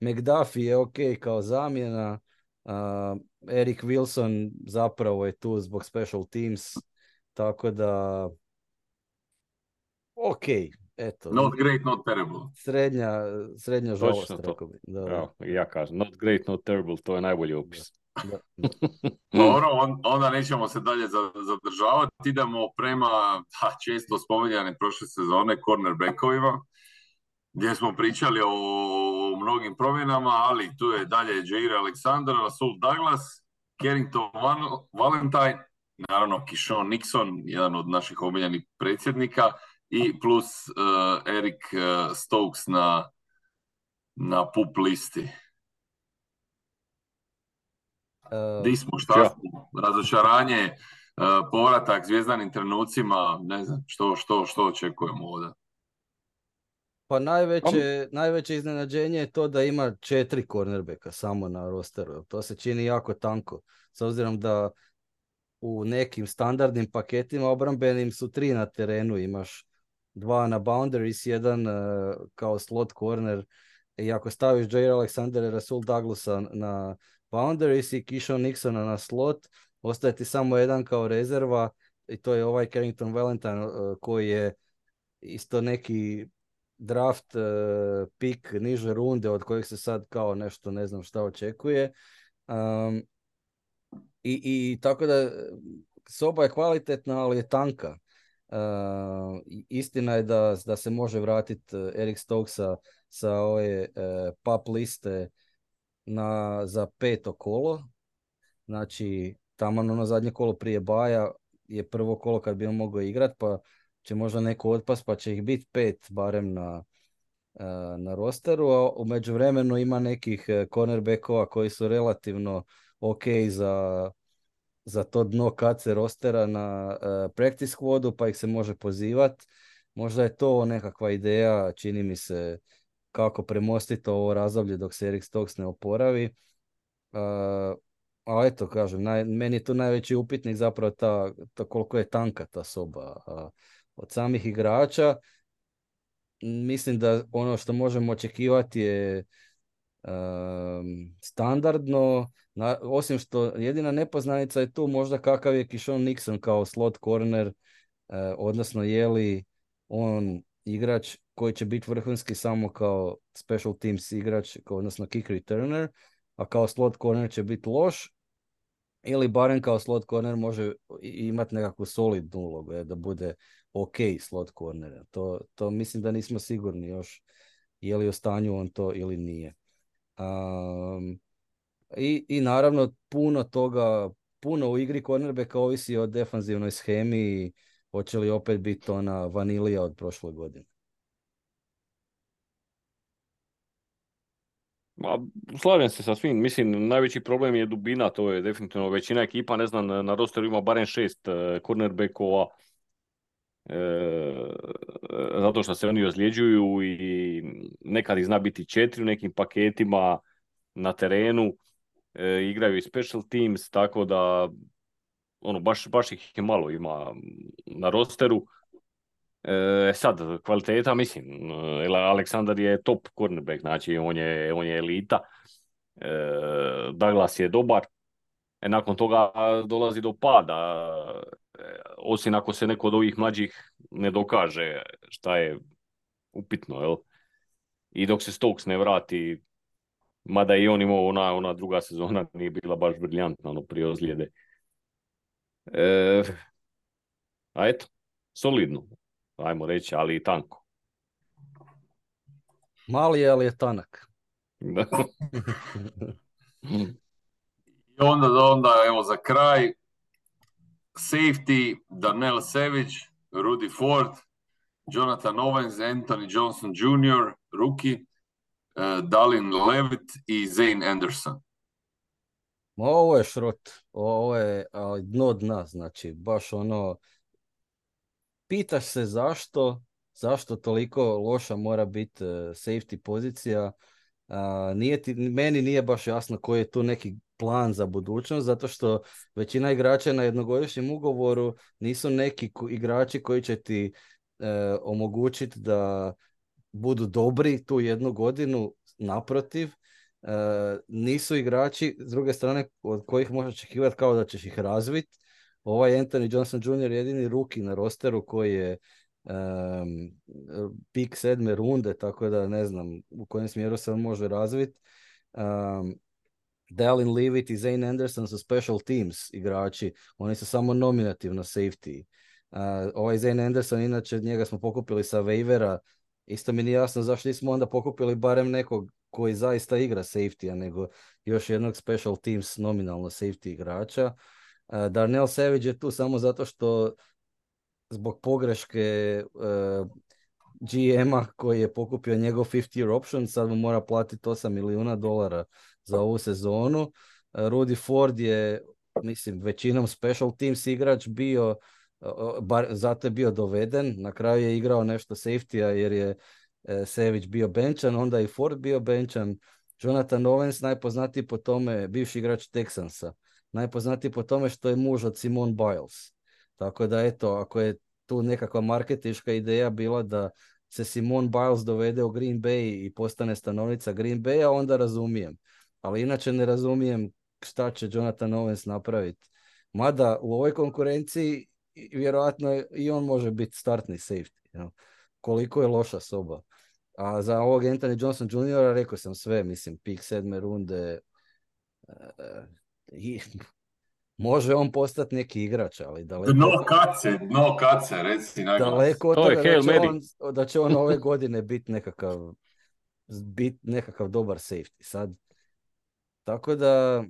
McDuffie je ok kao zamjena. a, Eric Wilson zapravo je tu zbog special teams, tako da ok, eto, not great, not terrible. srednja, srednja Točno žalost, to. rekao bi. Da, Evo, ja kažem, not great, not terrible, to je najbolji opis. da, da. Dobro, on- onda nećemo se dalje za- zadržavati. Idemo prema ha, često spominjane prošle sezone cornerbackovima, gdje smo pričali o, o mnogim promjenama, ali tu je dalje Jair Alexander, Rasul Douglas, Carrington Van- Valentine, naravno Kishon Nixon, jedan od naših omiljenih predsjednika, i plus eh, Eric eh, Stokes na, na pup listi. E, Di smo, šta Ja. smo, razočaranje, e, povratak zvijezdanim trenucima, ne znam, što, što, što očekujemo ovdje. Pa najveće, najveće iznenađenje je to da ima četiri cornerbacka samo na rosteru. To se čini jako tanko. S obzirom da u nekim standardnim paketima obrambenim su tri na terenu. Imaš dva na boundaries, jedan eh, kao slot corner. I ako staviš Jair Alexander i Rasul Douglas na boundaries i Kishon Nixona na slot, ostaje ti samo jedan kao rezerva i to je ovaj Carrington Valentine eh, koji je isto neki draft eh, pik niže runde od kojeg se sad kao nešto ne znam šta očekuje. Um, i, I tako da soba je kvalitetna, ali je tanka. Uh, istina je da, da se može vratiti Eric Stokesa sa ove eh, pap liste na, za peto kolo. Znači, tamo ono zadnje kolo prije Baja je prvo kolo kad bi on mogao igrat, pa će možda neko otpast, pa će ih biti pet barem na, eh, na rosteru, a u međuvremenu ima nekih eh, cornerbackova koji su relativno ok za, za to dno kace rostera na eh, practice squadu, pa ih se može pozivat. Možda je to nekakva ideja, čini mi se, kako premostiti ovo razdoblje dok se Eric Stokes ne oporavi. Uh, a eto, kažem, naj, meni je tu najveći upitnik zapravo ta, ta koliko je tanka ta soba. A od samih igrača, mislim da ono što možemo očekivati je um, standardno, na, osim što jedina nepoznanica je tu možda kakav je Kishon Nixon kao slot corner, eh, odnosno je li on igrač koji će biti vrhunski samo kao special teams igrač, kao, odnosno kick returner, a kao slot corner će biti loš, ili barem kao slot corner može imati nekakvu solidnu ulogu, je, da bude ok slot corner. To, to mislim da nismo sigurni još je li u stanju on to ili nije. Um, i, I naravno puno toga, puno u igri cornerbacka ovisi o defanzivnoj schemi i hoće li opet biti ona vanilija od prošle godine. Ma, slažem se sa svim. Mislim, najveći problem je dubina, to je definitivno većina ekipa, ne znam, na rosteru ima barem šest uh, cornerbackova, zato što se oni ozljeđuju i nekad ih zna biti četiri u nekim paketima na terenu, e, igraju i special teams, tako da ono, baš, baš ih je malo ima na rosteru. E, sad, kvaliteta, mislim, Aleksandar je top cornerback, znači on je, on je elita. E, Douglas je dobar. E, nakon toga dolazi do pada, e, osim ako se neko od ovih mlađih ne dokaže šta je upitno, jel? I dok se Stokes ne vrati, mada i on imao ona, ona druga sezona nije bila baš briljantna, ono prije ozljede. E, a eto, solidno, ajmo reći, ali i tanko. Mali je, ali je tanak. I onda, onda, evo za kraj, safety, Darnell Savage, Rudy Ford, Jonathan Owens, Anthony Johnson Jr., rookie, uh, Dalin Levitt i Zane Anderson. Ovo je šrot, ovo je ali dno dna, znači baš ono, pitaš se zašto, zašto toliko loša mora biti uh, safety pozicija, nije ti, meni nije baš jasno koji je tu neki plan za budućnost, zato što većina igrača na jednogodišnjem ugovoru nisu neki igrači koji će ti e, omogućiti da budu dobri tu jednu godinu, naprotiv, e, nisu igrači, s druge strane, od kojih možeš očekivati kao da ćeš ih razviti. Ovaj Anthony Johnson Jr. jedini ruki na rosteru koji je um, pik sedme runde, tako da ne znam u kojem smjeru se on može razviti. Um, Dallin Leavitt i Zane Anderson su special teams igrači, oni su samo nominativno safety. Uh, ovaj Zane Anderson, inače njega smo pokupili sa waivera, isto mi nije jasno zašto nismo onda pokupili barem nekog koji zaista igra safety, a nego još jednog special teams nominalno safety igrača. Uh, Darnell Savage je tu samo zato što zbog pogreške uh, GM-a koji je pokupio njegov 50 year option, sad mu mora platiti 8 milijuna dolara za ovu sezonu. Uh, Rudy Ford je, mislim, većinom special teams igrač bio, bar, zato je bio doveden, na kraju je igrao nešto safety-a jer je uh, Sević bio benčan, onda i Ford bio benčan. Jonathan Owens najpoznatiji po tome, bivši igrač Texansa, najpoznatiji po tome što je muž od Simon Biles. Tako da eto, ako je tu nekakva marketiška ideja bila da se Simon Biles dovede u Green Bay i postane stanovnica Green Baya, onda razumijem. Ali inače ne razumijem šta će Jonathan Owens napraviti. Mada u ovoj konkurenciji vjerojatno i on može biti startni safety. Koliko je loša soba. A za ovog Anthony Johnson Jr. rekao sam sve, mislim, pik sedme runde, e, i Može on postati neki igrač, ali daleko... Dno kace, dno kace, reci Daleko od toga da će, on, da će on ove godine biti nekakav, bit nekakav dobar safety. Sad, tako da,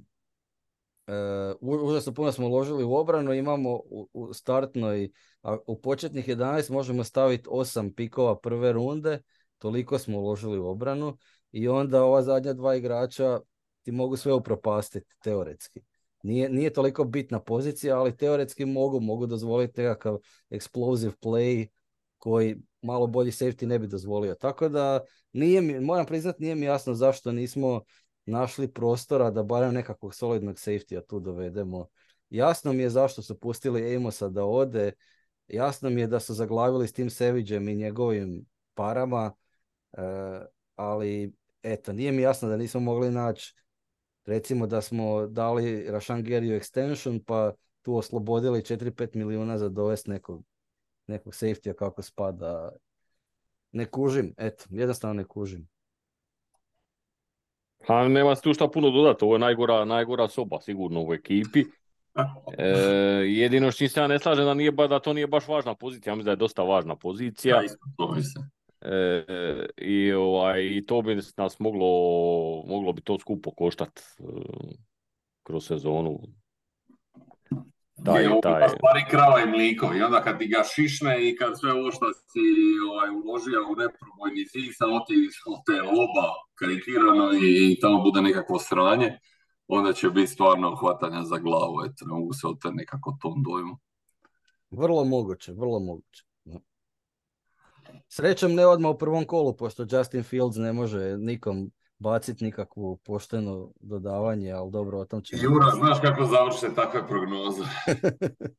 uh, užasno puno smo uložili u obranu, imamo u, u startnoj, a u početnih 11 možemo staviti 8 pikova prve runde, toliko smo uložili u obranu i onda ova zadnja dva igrača ti mogu sve upropastiti, teoretski nije, nije toliko bitna pozicija, ali teoretski mogu, mogu dozvoliti nekakav explosive play koji malo bolji safety ne bi dozvolio. Tako da nije mi, moram priznati nije mi jasno zašto nismo našli prostora da barem nekakvog solidnog safety tu dovedemo. Jasno mi je zašto su pustili Amosa da ode, jasno mi je da su zaglavili s tim Seviđem i njegovim parama, uh, ali eto, nije mi jasno da nismo mogli naći recimo da smo dali Rašangeriju extension pa tu oslobodili 4-5 milijuna za dovest nekog, nekog safety kako spada. Ne kužim, eto, jednostavno ne kužim. Pa nema tu šta puno dodati, ovo je najgora, najgora soba sigurno u ekipi. E, jedino što se ja ne slažem da, nije, da to nije baš važna pozicija, ja mislim da je dosta važna pozicija. E, i, ovaj, I to bi nas moglo, moglo bi to skupo koštat e, kroz sezonu. Taj, je, taj... stvari krava i mliko i onda kad ti ga šišne i kad sve ovo što si ovaj, uložio u neprobojni cilj, samo ti te loba karikirano i, i tamo bude nekakvo sranje, onda će biti stvarno hvatanja za glavu, eto, ne mogu se od nekako tom dojmu. Vrlo moguće, vrlo moguće. Srećom ne odmah u prvom kolu, pošto Justin Fields ne može nikom baciti nikakvu poštenu dodavanje, ali dobro, o tom ćemo... Jura, znaš kako završe takve prognoze.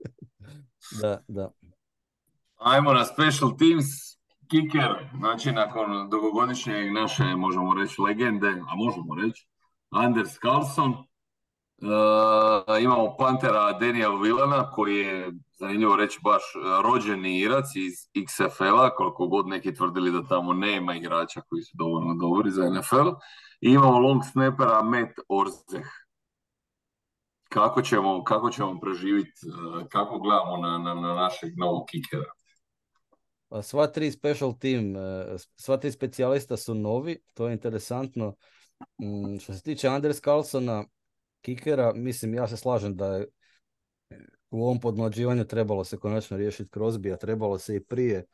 da, da. Ajmo na special teams, kicker, znači nakon dugogodišnjeg naše, možemo reći, legende, a možemo reći, Anders Carlson, Uh, imamo Pantera Daniel Villana koji je, zanimljivo reći, baš rođeni Irac iz XFL-a, koliko god neki tvrdili da tamo nema igrača koji su dovoljno dobri za NFL. I imamo long snapera Matt Orzeh. Kako ćemo, kako ćemo preživjeti, kako gledamo na, na, na našeg novog kikera? Pa sva tri special team, e, sva tri specijalista su novi, to je interesantno. Mm, što se tiče Anders Carlsona, kikera, mislim, ja se slažem da je u ovom podmlađivanju trebalo se konačno riješiti Crosby, trebalo se i prije.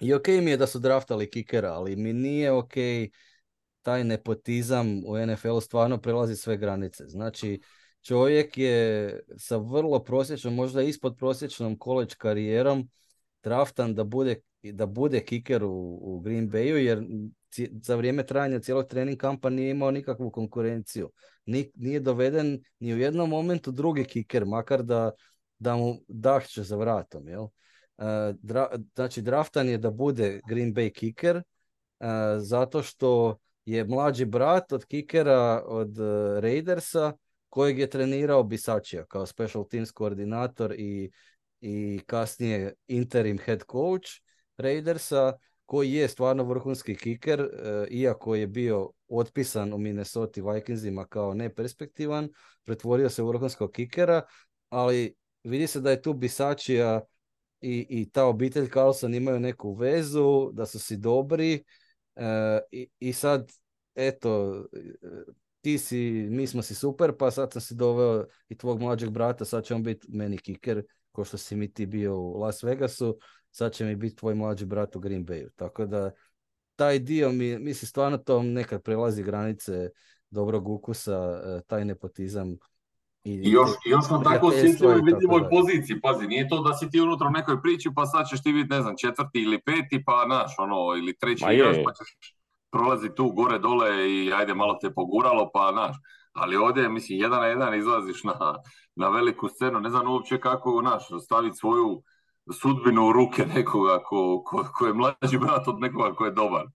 I ok mi je da su draftali kikera, ali mi nije ok taj nepotizam u NFL-u stvarno prelazi sve granice. Znači, čovjek je sa vrlo prosječnom, možda ispod prosječnom college karijerom draftan da bude, da bude kiker u, u Green Bayu, jer za vrijeme trajanja cijelog trening kampa nije imao nikakvu konkurenciju. Nije doveden ni u jednom momentu drugi kiker, makar da, da mu dahće za vratom. Jel? E, znači, draftan je da bude Green Bay kiker, e, zato što je mlađi brat od kikera od e, Raidersa, kojeg je trenirao Bisačija kao special teams koordinator i, i kasnije interim head coach Raidersa koji je stvarno vrhunski kiker, e, iako je bio otpisan u Minnesota Vikingsima kao neperspektivan, pretvorio se u vrhunskog kikera, ali vidi se da je tu Bisačija i, i ta obitelj Carlson imaju neku vezu, da su si dobri e, i, i sad, eto, ti si, mi smo si super, pa sad sam si doveo i tvog mlađeg brata, sad će on biti meni kiker, ko što si mi ti bio u Las Vegasu, sad će mi biti tvoj mlađi brat u Green Bayu. Tako da taj dio mi, mislim stvarno to nekad prelazi granice dobrog ukusa, e, taj nepotizam. I, I još, i još na tako osjetljivoj vidljivoj poziciji, pazi, nije to da si ti unutra u nekoj priči pa sad ćeš ti biti, ne znam, četvrti ili peti, pa naš, ono, ili treći igrač, pa ćeš prolaziti tu gore dole i ajde malo te poguralo, pa naš. Ali ovdje, mislim, jedan na jedan izlaziš na, na veliku scenu, ne znam uopće kako, naš, staviti svoju sudbinu u ruke nekoga ko, ko, ko je mlađi brat od nekoga ko je dobar.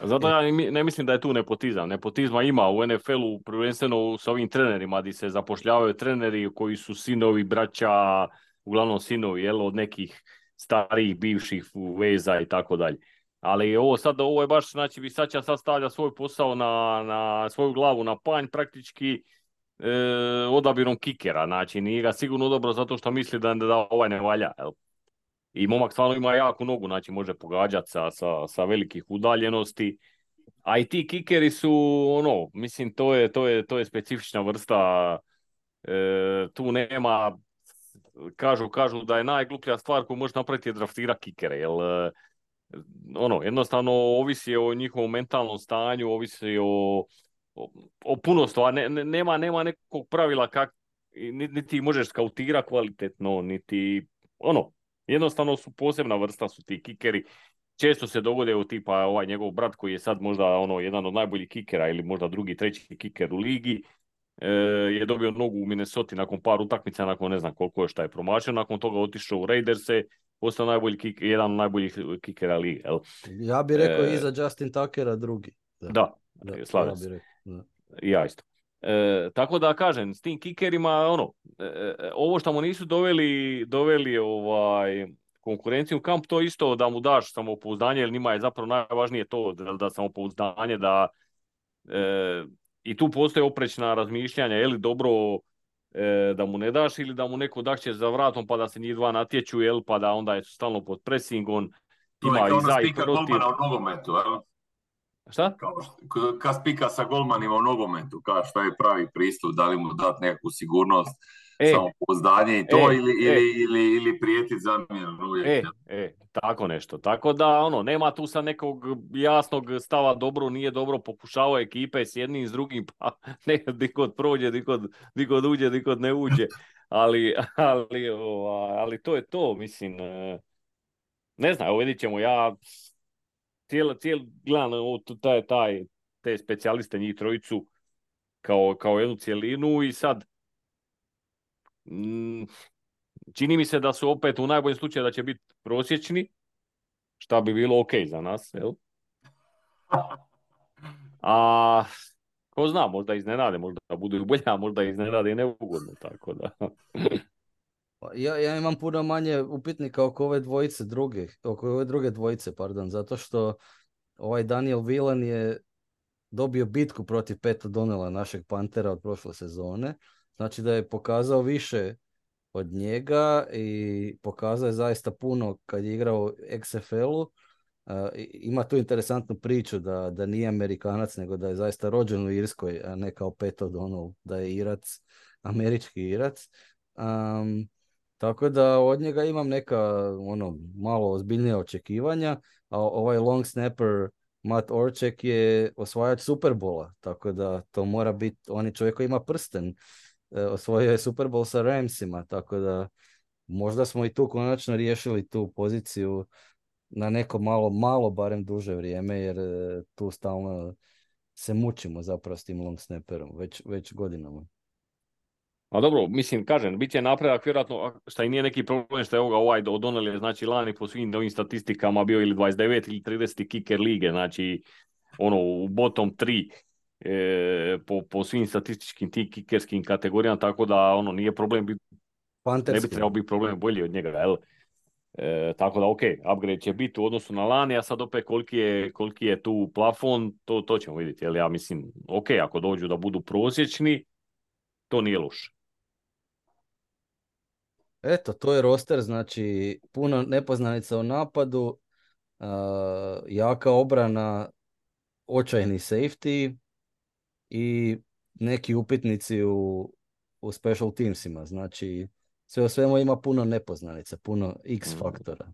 Zato ja ne mislim da je tu nepotizam. Nepotizma ima u NFL-u prvenstveno s ovim trenerima gdje se zapošljavaju treneri koji su sinovi, braća, uglavnom sinovi jel, od nekih starijih, bivših veza i tako dalje. Ali ovo sad, ovo je baš, znači Visaća sad stavlja svoj posao na, na svoju glavu na panj praktički e, odabirom kikera. Znači nije ga sigurno dobro zato što misli da, da ovaj ne valja. Jel? I momak stvarno ima jako nogu, znači može pogađati sa, sa, sa velikih udaljenosti. A i ti kikeri su, ono, mislim, to je, to je, to je specifična vrsta, e, tu nema, kažu, kažu da je najgluplja stvar koju možeš napraviti je draftira kikere, jer e, ono, jednostavno ovisi o njihovom mentalnom stanju, ovisi o, o, o puno stvari, ne, nema, nema nekog pravila kak, niti možeš skautira kvalitetno, niti, ono, Jednostavno su posebna vrsta su ti kikeri. Često se dogode u tipa ovaj njegov brat koji je sad možda ono jedan od najboljih kikera ili možda drugi, treći kiker u ligi. E, je dobio nogu u Minnesota nakon par utakmica, nakon ne znam koliko je šta je promašio, nakon toga otišao u Raiderse, postao najbolji kik, jedan od najboljih kikera lige. Ja bih rekao e, iza Justin Tuckera drugi. Da, da, da slavim ja Ja isto. E, tako da kažem, s tim kikerima, ono, e, e, ovo što mu nisu doveli, doveli ovaj, konkurenciju u kamp, to isto da mu daš samopouzdanje, jer njima je zapravo najvažnije to da, da samopouzdanje, da i tu postoje oprečna razmišljanja, je li dobro da mu ne daš ili da mu neko dakće za vratom pa da se njih dva natječu, jel, pa da onda je stalno pod presingom. Ima i za i protiv. nogometu, Šta? Kao spika sa golmanima u nogometu, kao šta je pravi pristup, da li mu dati nekakvu sigurnost, e, samopouzdanje i to, e, ili, e. ili, ili, ili prijeti zamjenom uvijek. E, e, tako nešto. Tako da, ono, nema tu sa nekog jasnog stava dobro, nije dobro, pokušavao ekipe s jednim s drugim, pa ne, dikod prođe, dikod uđe, dikod ne uđe. Ali, ali, ovaj, ali to je to, mislim, e, ne znam, evo vidit ćemo, ja cijelo, cijelo gledam taj, taj te specijaliste, njih trojicu, kao, kao jednu cjelinu i sad mm, čini mi se da su opet u najboljem slučaju da će biti prosječni, šta bi bilo ok za nas, jel? A ko zna, možda iznenade, možda budu i bolje, a možda iznenade i neugodno, tako da. Ja, ja imam puno manje upitnika oko ove dvojice druge, oko ove druge dvojice, pardon, zato što ovaj Daniel Vilan je dobio bitku protiv Peta Donela, našeg Pantera od prošle sezone. Znači da je pokazao više od njega i pokazao je zaista puno kad je igrao XFL-u. ima tu interesantnu priču da, da nije Amerikanac, nego da je zaista rođen u Irskoj, a ne kao Pet O'Donnell, da je Irac, američki Irac. Tako da od njega imam neka ono malo ozbiljnija očekivanja, a ovaj long snapper Matt Orček je osvajač Superbola, tako da to mora biti, on je čovjek koji ima prsten, e, osvojio je Superbol sa Ramsima, tako da možda smo i tu konačno riješili tu poziciju na neko malo, malo barem duže vrijeme, jer e, tu stalno se mučimo zapravo s tim long snapperom, već, već godinama. A dobro, mislim, kažem, bit će napredak vjerojatno, šta i nije neki problem što je ovoga ovaj O'Donnell znači lani po svim ovim statistikama bio ili 29 ili 30 kicker lige, znači ono u bottom 3 e, po, po svim statističkim tim kikerskim kategorijama, tako da ono nije problem biti, ne bi trebao biti problem bolji od njega, jel? E, tako da, ok, upgrade će biti u odnosu na lani, a sad opet koliki je, koliki je tu plafon, to, to ćemo vidjeti, jel? Ja mislim, ok, ako dođu da budu prosječni, to nije loše. Eto, to je roster, znači puno nepoznanica u napadu, jaka obrana, očajni safety i neki upitnici u, u special teamsima. Znači, sve o svemu ima puno nepoznanica, puno x mm. faktora.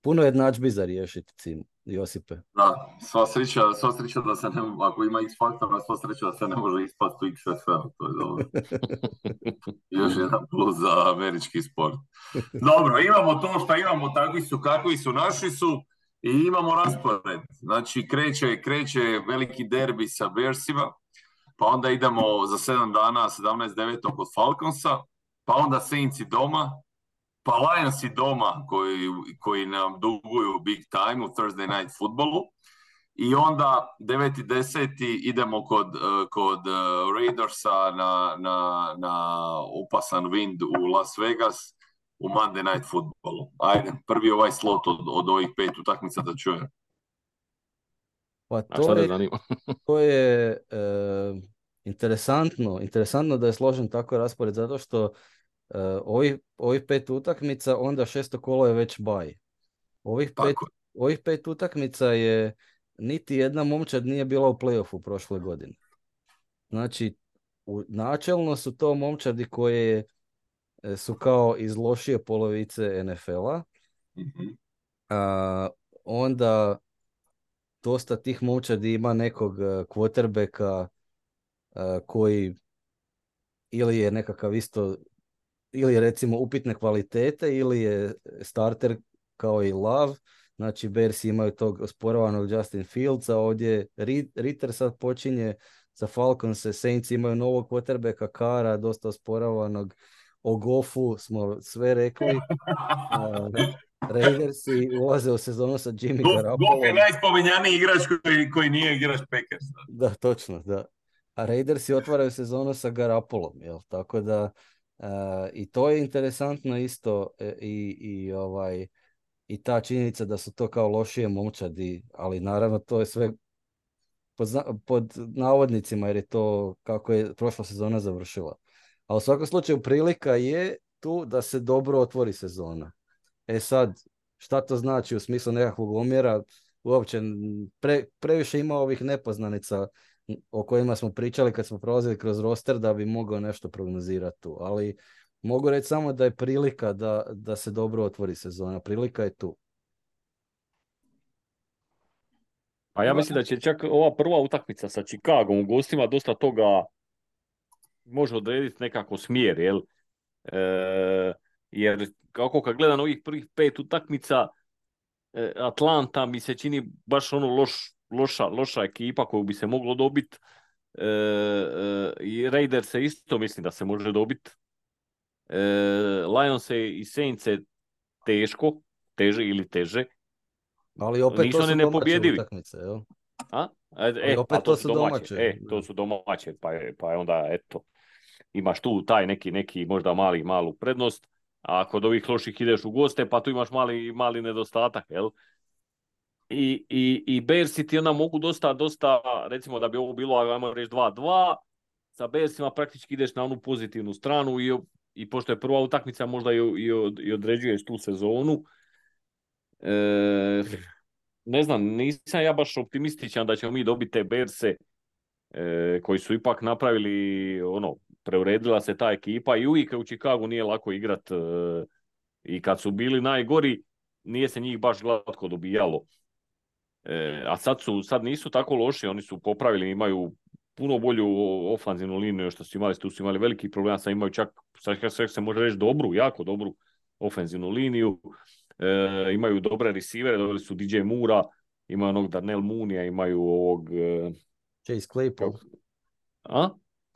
Puno jednadžbi za riješiti, cim, Josipe. Da, sva sreća, sva sreća da se ne, ako ima x faktora, sva sreća da se ne može ispasti u XFL, to je dobro. Još jedan plus za američki sport. Dobro, imamo to što imamo, takvi su kakvi su, naši su i imamo raspored. Znači, kreće, kreće veliki derbi sa Bearsima, pa onda idemo za 7 dana, 17.9. od Falconsa, pa onda Saintsi doma, pa Lions i doma koji, koji nam duguju big time u Thursday night futbolu. I onda 9.10. idemo kod, uh, kod uh, Raidersa na, na, na upasan wind u Las Vegas u Monday night futbolu. Ajde, prvi ovaj slot od, od ovih pet utakmica da čujem. Pa to je, to je uh, interesantno, interesantno da je složen tako raspored zato što Uh, ovih, ovih pet utakmica, onda šesto kolo je već baj. Ovih pet, ovih pet utakmica je niti jedna momčad nije bila u playoffu prošle godine. Znači, u, načelno su to momčadi koje e, su kao iz lošije polovice NFL-a. mm onda dosta tih momčadi ima nekog quarterbacka koji ili je nekakav isto ili je recimo upitne kvalitete ili je starter kao i Love. Znači Bears imaju tog osporavanog Justin Fields, a ovdje Ritter sad počinje za Falcons, Saints imaju novog quarterbacka Kara, dosta osporavanog. O Goffu smo sve rekli. Raidersi ulaze u sezonu sa Jimmy Garoppolo. Goff je najspomenjaniji igrač koji, koji nije igrač Packers. Da, točno, da. A Raidersi otvaraju sezonu sa Garapolom, jel? Tako da i to je interesantno isto e, i, i, ovaj, i ta činjenica da su to kao lošije momčadi, ali naravno to je sve pod, pod navodnicima jer je to kako je prošla sezona završila. A u svakom slučaju prilika je tu da se dobro otvori sezona. E sad, šta to znači u smislu nekakvog omjera? Uopće pre, previše ima ovih nepoznanica o kojima smo pričali kad smo prolazili kroz roster da bi mogao nešto prognozirati tu. Ali mogu reći samo da je prilika da, da se dobro otvori sezona. Prilika je tu. A ja mislim da će čak ova prva utakmica sa Chicagom u gostima dosta toga može odrediti nekako smjer, jel? E, jer kako kad gledam ovih prvih pet utakmica, e, Atlanta mi se čini baš ono loš loša, loša ekipa koju bi se moglo dobiti. E, e, I Raiders se isto mislim da se može dobiti. E, Lions i Saints teško, teže ili teže. Ali opet Nisu to su domaće utakmice, jel? A? E, Ali opet pa to su domaće. E, to su domaće, pa je, pa je onda, eto, imaš tu taj neki, neki možda mali, malu prednost, a kod ovih loših ideš u goste, pa tu imaš mali, mali nedostatak, jel? I, i, i Bearsi ti onda mogu dosta, dosta, recimo da bi ovo bilo, ajmo reći 2-2, sa Bearsima praktički ideš na onu pozitivnu stranu i, i pošto je prva utakmica možda i, i, i određuješ tu sezonu. E, ne znam, nisam ja baš optimističan da ćemo mi dobiti te Berse e, koji su ipak napravili, ono, preuredila se ta ekipa i uvijek u Chicagu nije lako igrat e, i kad su bili najgori nije se njih baš glatko dobijalo. E, a sad, su, sad nisu tako loši, oni su popravili, imaju puno bolju ofanzivnu liniju što su imali, tu su imali veliki problema, sad imaju čak, sad se može reći dobru, jako dobru ofenzivnu liniju, e, imaju dobre receivere, dobili su DJ Mura, imaju onog Darnell Moonija, imaju ovog... E, Chase Claypool. A?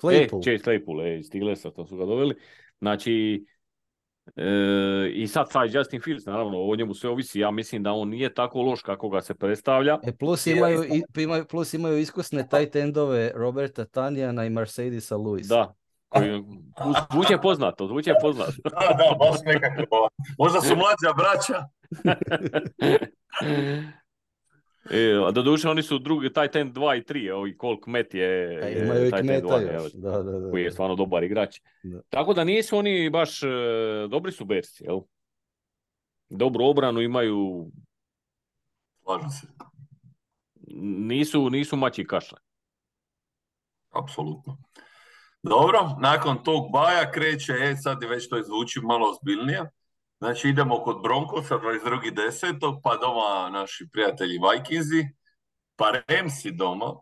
Claypool. E, Chase Claypool, e, Stiglersa, to su ga doveli. Znači, e, i sad taj Justin Fields, naravno, o njemu sve ovisi, ja mislim da on nije tako loš kako ga se predstavlja. E, plus, imaju, i, imaju, plus imaju iskusne tight endove Roberta Tanjana i Mercedesa Lewisa. Da, koji zvuče poznato, zvuče poznato. da, da, baš nekako. Možda su mlađa braća. E, a doduše oni su drugi, taj ten 2 i 3, ovi Cole Kmet je, A imaju i taj Kmeta još, da, da, da, koji je da. stvarno dobar igrač. Da. Tako da nisu oni baš, e, dobri su Bersi, jel? Dobru obranu imaju, Slažem se, nisu, nisu mači kašle. apsolutno. Dobro, nakon tog baja kreće, e, sad je već to zvuči malo ozbiljnije. Znači idemo kod Broncosa 22.10. pa doma naši prijatelji Vikingsi, pa Ramsi doma,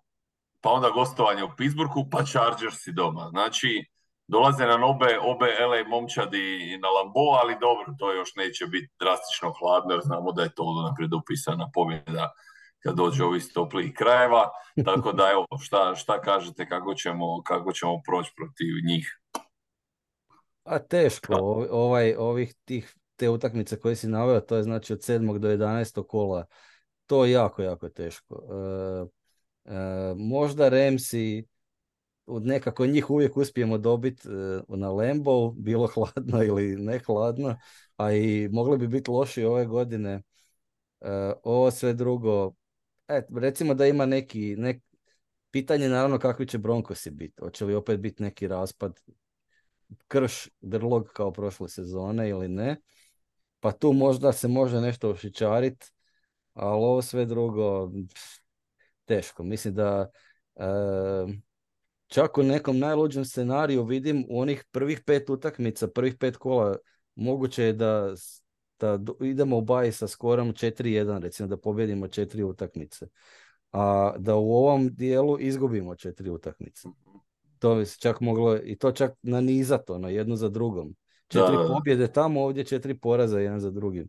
pa onda gostovanje u Pittsburghu, pa Chargersi doma. Znači dolaze nam obe, obe LA momčadi na Lambo, ali dobro, to još neće biti drastično hladno jer znamo da je to naprijed upisana pobjeda kad dođe ovih toplih krajeva. Tako da evo, šta, šta kažete kako ćemo, kako ćemo proći protiv njih? A teško, Da. Ovi- ovaj, ovih tih, te utakmice koje si naveo, to je znači od 7. do 11. kola, to je jako, jako teško. E, e, možda Remsi, od nekako njih uvijek uspijemo dobiti na Lambo, bilo hladno ili ne hladno, a i mogli bi biti loši ove godine. E, ovo sve drugo, e, recimo da ima neki, nek, pitanje naravno kakvi će Broncosi biti, hoće li opet biti neki raspad, krš drlog kao prošle sezone ili ne, pa tu možda se može nešto ušičarit, ali ovo sve drugo pff, teško. Mislim da e, čak u nekom najluđem scenariju vidim u onih prvih pet utakmica, prvih pet kola, moguće je da, da idemo u baj sa skorom 4-1, recimo da pobjedimo četiri utakmice. A da u ovom dijelu izgubimo četiri utakmice. To bi se čak moglo, i to čak nanizat ono, jednu za drugom. Četiri Da, pobjede tamo, ovdje četiri poraza jedan za drugim.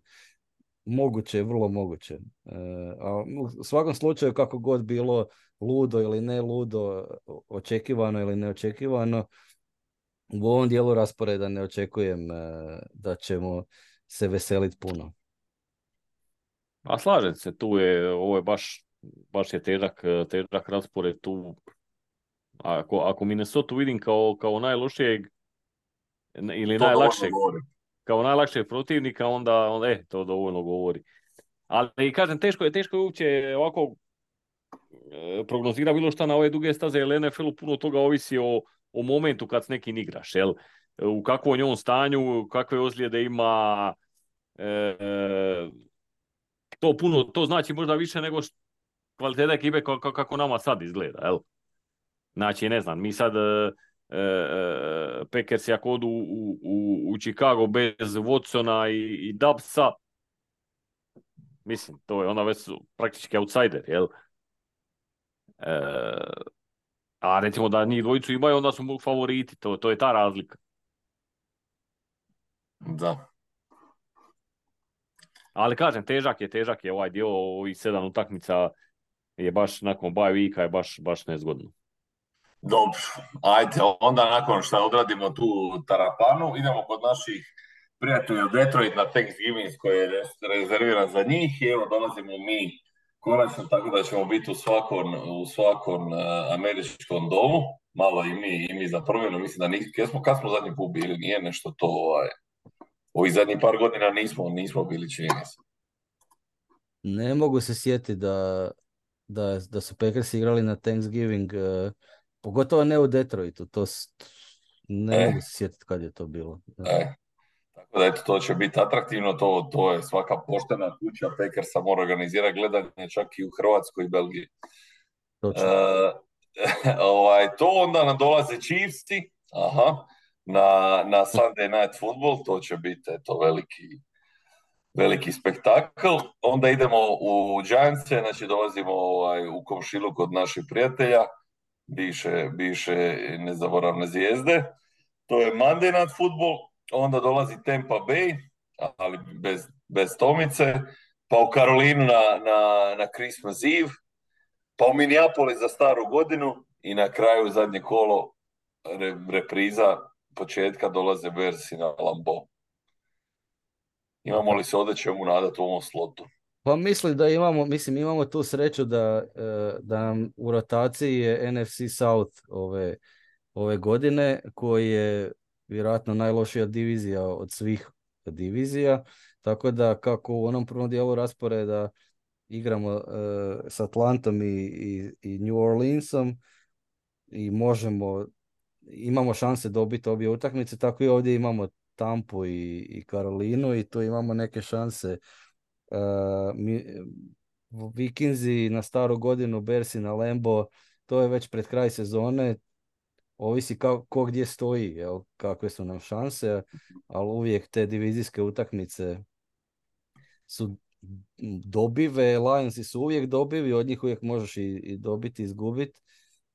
Moguće, vrlo moguće. E, a u svakom slučaju kako god bilo ludo ili ne ludo, očekivano ili neočekivano, u ovom dijelu rasporeda ne očekujem e, da ćemo se veseliti puno. A slažem se, tu je, ovo je baš, baš je težak, težak raspored tu. Ako, ako Minnesota vidim kao, kao najlošijeg ili To najlakšeg, kao najlakšeg protivnika, onda, onda e, to dovoljno govori. Ali kažem, teško je, teško je uopće ovako e, prognozira bilo šta na ove duge staze, jer NFL-u puno toga ovisi o, o momentu kad s nekim igraš, jel? U kakvom je on stanju, kakve ozljede ima, e, e, to puno, to znači možda više nego št- kvaliteta ekipe ka- ka- kako nama sad izgleda, jel? Znači, ne znam, mi sad e, e, Packersi ako odu u, u, u Chicago bez Watsona i, i Dubsa, mislim, to je ona već praktički outsider, jel? E, a recimo da njih dvojicu imaju, onda su mu favoriti, to, to je ta razlika. Da. Ali kažem, težak je, težak je ovaj dio, ovih sedam utakmica, je baš nakon bye weeka je baš, baš nezgodno. Dobro, ajde, onda nakon što odradimo tu tarapanu, idemo kod naših prijatelja Detroit na Thanksgiving koji je rezerviran za njih i evo dolazimo mi konačno tako da ćemo biti u svakom, u svakom uh, američkom domu, malo i mi, i mi za promjenu, mislim da nismo, smo, kad smo zadnji put bili, nije nešto to, ovaj, ovih zadnjih par godina nismo, nismo bili čini se. Ne mogu se sjetiti da, da, da su Packers igrali na Thanksgiving, uh, pogotovo ne u Detroitu, to ne E. mogu se sjetiti kad je to bilo. E, tako da eto, to će biti atraktivno, to, to je svaka poštena kuća, Packersa mora organizirati gledanje čak i u Hrvatskoj i Belgiji. Točno. E, ovaj, to onda nam dolaze Chiefsi, aha, na, na Sunday Night Football, to će biti eto, veliki, veliki spektakl. Onda idemo u Giantse, znači dolazimo ovaj, u komšilu kod naših prijatelja, bivše, bivše nezaboravne zvijezde. To je Monday Night Football, onda dolazi Tampa Bay, ali bez, bez Tomice, pa u Karolinu na, na, na Christmas Eve, pa u Minneapolis za staru godinu i na kraju zadnje kolo re, repriza početka dolaze Bersi na Lambo. Imamo li se ovdje čemu nadati u ovom slotu? Pa mislim da imamo, mislim imamo tu sreću da, e, da nam u rotaciji je NFC South ove, ove godine koji je vjerojatno najlošija divizija od svih divizija, tako da kako u onom prvom dijelu rasporeda igramo e, s Atlantom i, i, i New Orleansom i možemo, imamo šanse dobiti obje utakmice, tako i ovdje imamo Tampu i, i Karolinu i tu imamo neke šanse Uh, mi, Vikinzi na staru godinu, Bersi na Lembo, to je već pred kraj sezone, ovisi ka, ko gdje stoji, jel, kakve su nam šanse, ali uvijek te divizijske utakmice su dobive, Lionsi su uvijek dobivi, od njih uvijek možeš i, i dobiti, izgubiti,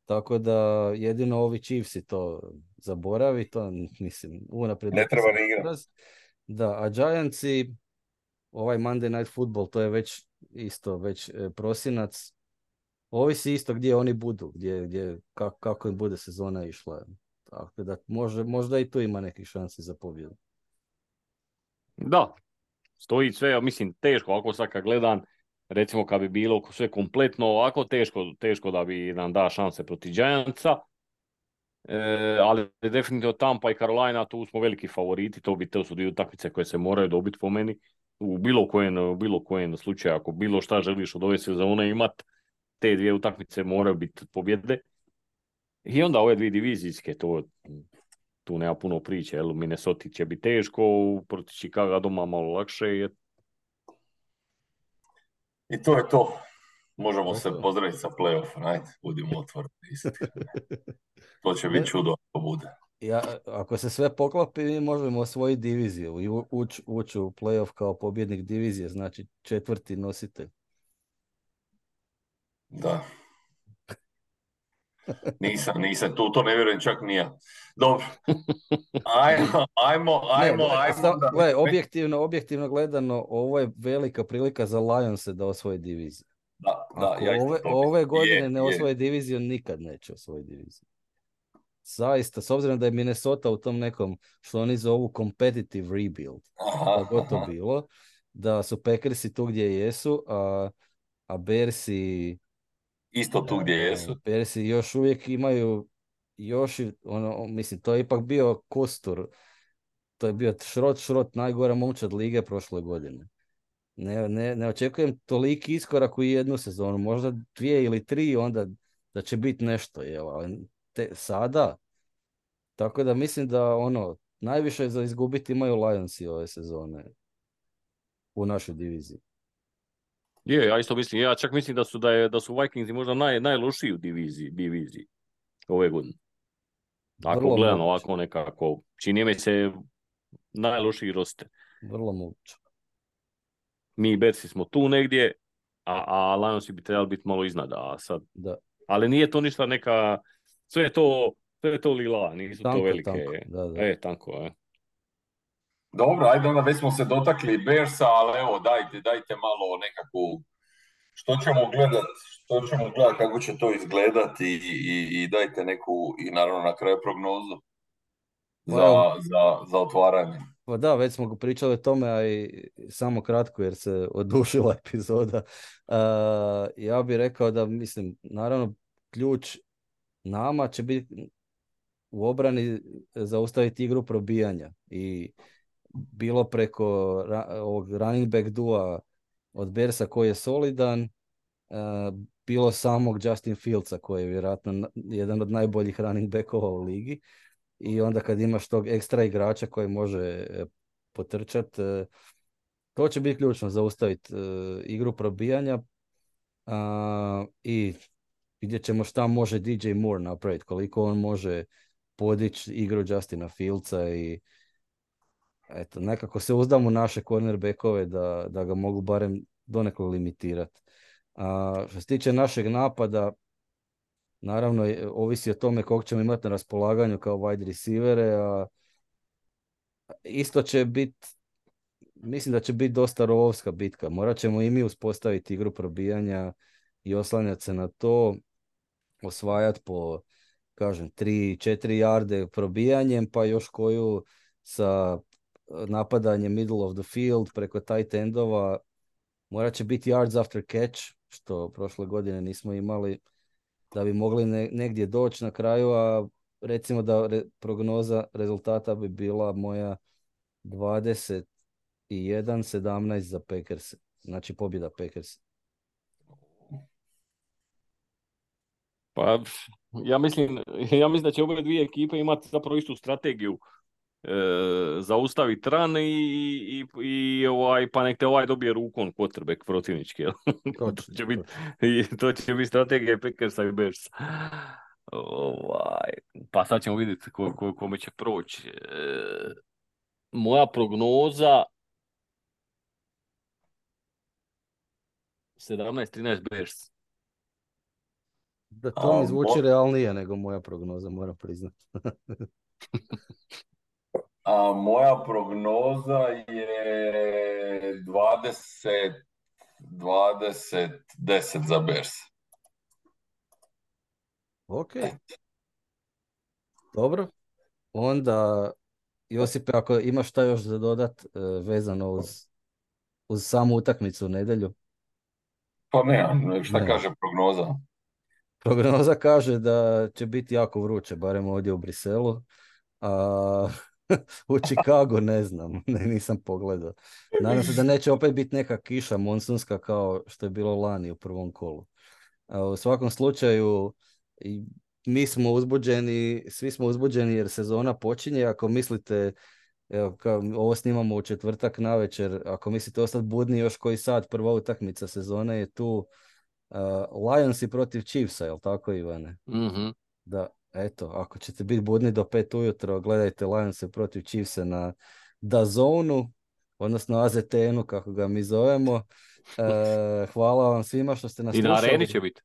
tako da jedino ovi Chiefsi to zaboravi, to mislim, unaprijed Ne treba ni. Da, a Giantsi, ovaj Monday Night Football, to je već isto, već e, prosinac. Ovisi isto gdje oni budu, gdje, gdje, kako, kako im bude sezona išla. Tako da može, možda i tu ima nekih šansi za pobjedu. Da, stoji sve, mislim, teško, ako sad kad gledam, recimo kad bi bilo sve kompletno ovako, teško, teško da bi nam da šanse protiv Giantsa. E, ali definitivno Tampa i Carolina, tu smo veliki favoriti, to bi to su dvije utakmice koje se moraju dobiti po meni. U bilo kojem, u bilo kojem slučaju, ako bilo šta želiš od ove sezone imat, te dvije utakmice moraju biti pobjede. I onda ove dvije divizijske, to, tu nema puno priče, jel, Minnesota će biti teško, protiv Chicago doma malo lakše, jer I to je to. Možemo se pozdraviti sa play-offa, ajde, budimo otvoreni. iskreni. To će biti čudo ako bude. Ja, ako se sve poklopi, mi možemo osvojiti diviziju i ući uć u playoff kao pobjednik divizije, znači četvrti nositelj. Da. Nisam, nisam, tu to ne vjerujem čak ni ja. Dobro. Ajmo, ajmo, Ne, ajmo, gle, ajmo. sam- onda. gle, objektivno, objektivno gledano, ovo je velika prilika za Lionse da osvoje diviziju. Da, da, Ako ja ove, ove godine Je, ne je. osvoje diviziju, nikad neće osvojiti diviziju. Zaista, s obzirom da je Minnesota u tom nekom, što oni zovu competitive rebuild, kako to bilo, da su Packersi tu gdje jesu, a, a Bersi, Isto tu gdje e, jesu. Bersi još uvijek imaju, još, ono, mislim, to je ipak bio kostur, to je bio šrot, šrot, najgora momčad lige prošle godine. Ne, ne, ne očekujem toliki iskorak u jednu sezonu, možda dvije ili tri, onda da će biti nešto, jel, ali te, sada, tako da mislim da ono, najviše za izgubiti imaju Lionsi ove sezone u našoj diviziji. je, ja isto mislim, ja čak mislim da su, da je, da su Vikingsi možda naj, najlošiji u diviziji, diviziji ove godine. Ako Vrlo gledam moguće. ovako nekako, čini mi se najlošiji roster. Vrlo moguće. Mi i Bersi smo tu negdje, a, a Lionsi bi trebali biti malo iznad, a sad, Da, ali nije to ništa neka, sve je to, sve je to lila, nisu tanko, to velike. tanko, da, da. E, tanko, e. Dobro, ajde onda već smo se dotakli Bearsa, ali evo dajte, dajte malo nekakvu što ćemo gledat, što ćemo gledat, kako će to izgledati i, i, i dajte neku, i naravno na kraju prognozu za, za, za otvaranje. Pa da, već smo pričali o tome, a i samo kratko jer se odušila epizoda. Uh, ja bih rekao da, mislim, naravno, ključ nama će biti u obrani zaustaviti igru probijanja i bilo preko ovog running back dua od Bersa koji je solidan, uh, bilo samog Justin Fieldsa koji je vjerojatno jedan od najboljih running backova u ligi. I onda kad imaš tog ekstra igrača koji može e, potrčat, e, to će biti ključno zaustaviti igru probijanja. I vidjet ćemo šta može DJ Moore napraviti, koliko on može podići igru Justina Fieldsa i eto, nekako se uzdam u naše cornerbackove da, da ga mogu barem donekle limitirati. A, što se tiče našeg napada, Naravno, ovisi o tome koliko ćemo imati na raspolaganju kao wide receivere, a isto će biti, mislim da će biti dosta rovovska bitka. Morat ćemo i mi uspostaviti igru probijanja i oslanjati se na to, osvajati po, kažem, 3-4 jarde probijanjem, pa još koju sa napadanjem middle of the field preko tight endova. Morat će biti yards after catch, što prošle godine nismo imali da bi mogli negdje doći na kraju, a recimo da prognoza rezultata bi bila moja 21-17 za Packers. Znači pobjeda Packers. Pa ja mislim, ja mislim da će ove dvije ekipe imati zapravo istu strategiju e, zaustaviti ran i, i, i, ovaj, pa nek te ovaj dobije rukom quarterback protivnički. to, će biti, to će biti strategija Packersa i Bears. Ovaj, pa sad ćemo vidjeti ko, ko, kome će proći. E, moja prognoza 17-13 Bears. Da, to mi zvuči realnije nego moja prognoza, moram priznati. A moja prognoza je 20, 20, 10 za Bears. Ok. Dobro. Onda, Josipe, ako imaš šta još za dodat e, vezano uz, uz samu utakmicu u nedjelju? Pa ne, šta kaže prognoza? Prognoza kaže da će biti jako vruće, barem ovdje u Briselu. A u Chicago ne znam, ne, nisam pogledao. Nadam se da neće opet biti neka kiša monsunska kao što je bilo lani u prvom kolu. u svakom slučaju mi smo uzbuđeni, svi smo uzbuđeni jer sezona počinje. Ako mislite, evo, kao, ovo snimamo u četvrtak na večer, ako mislite ostati budni još koji sat, prva utakmica sezone je tu uh, Lions i protiv Chiefsa, jel tako Ivane? mm Da, eto, ako ćete biti budni do pet ujutro, gledajte Lions protiv Chiefsa na Dazonu, odnosno AZTN-u kako ga mi zovemo. E, hvala vam svima što ste nas I na areni će biti.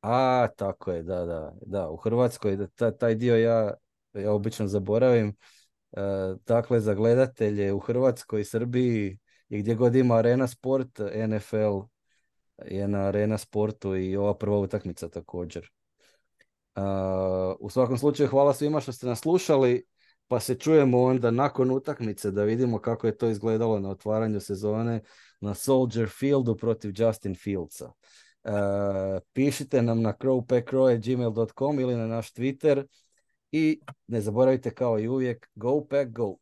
A, tako je, da, da. Da, u Hrvatskoj taj dio ja, ja obično zaboravim. E, dakle, za gledatelje u Hrvatskoj Srbiji i gdje god ima arena sport, NFL je na arena sportu i ova prva utakmica također u svakom slučaju hvala svima što ste nas slušali, pa se čujemo onda nakon utakmice da vidimo kako je to izgledalo na otvaranju sezone na Soldier Fieldu protiv Justin Fieldsa. Uh, pišite nam na crowpackrow.gmail.com ili na naš Twitter i ne zaboravite kao i uvijek, go pack go!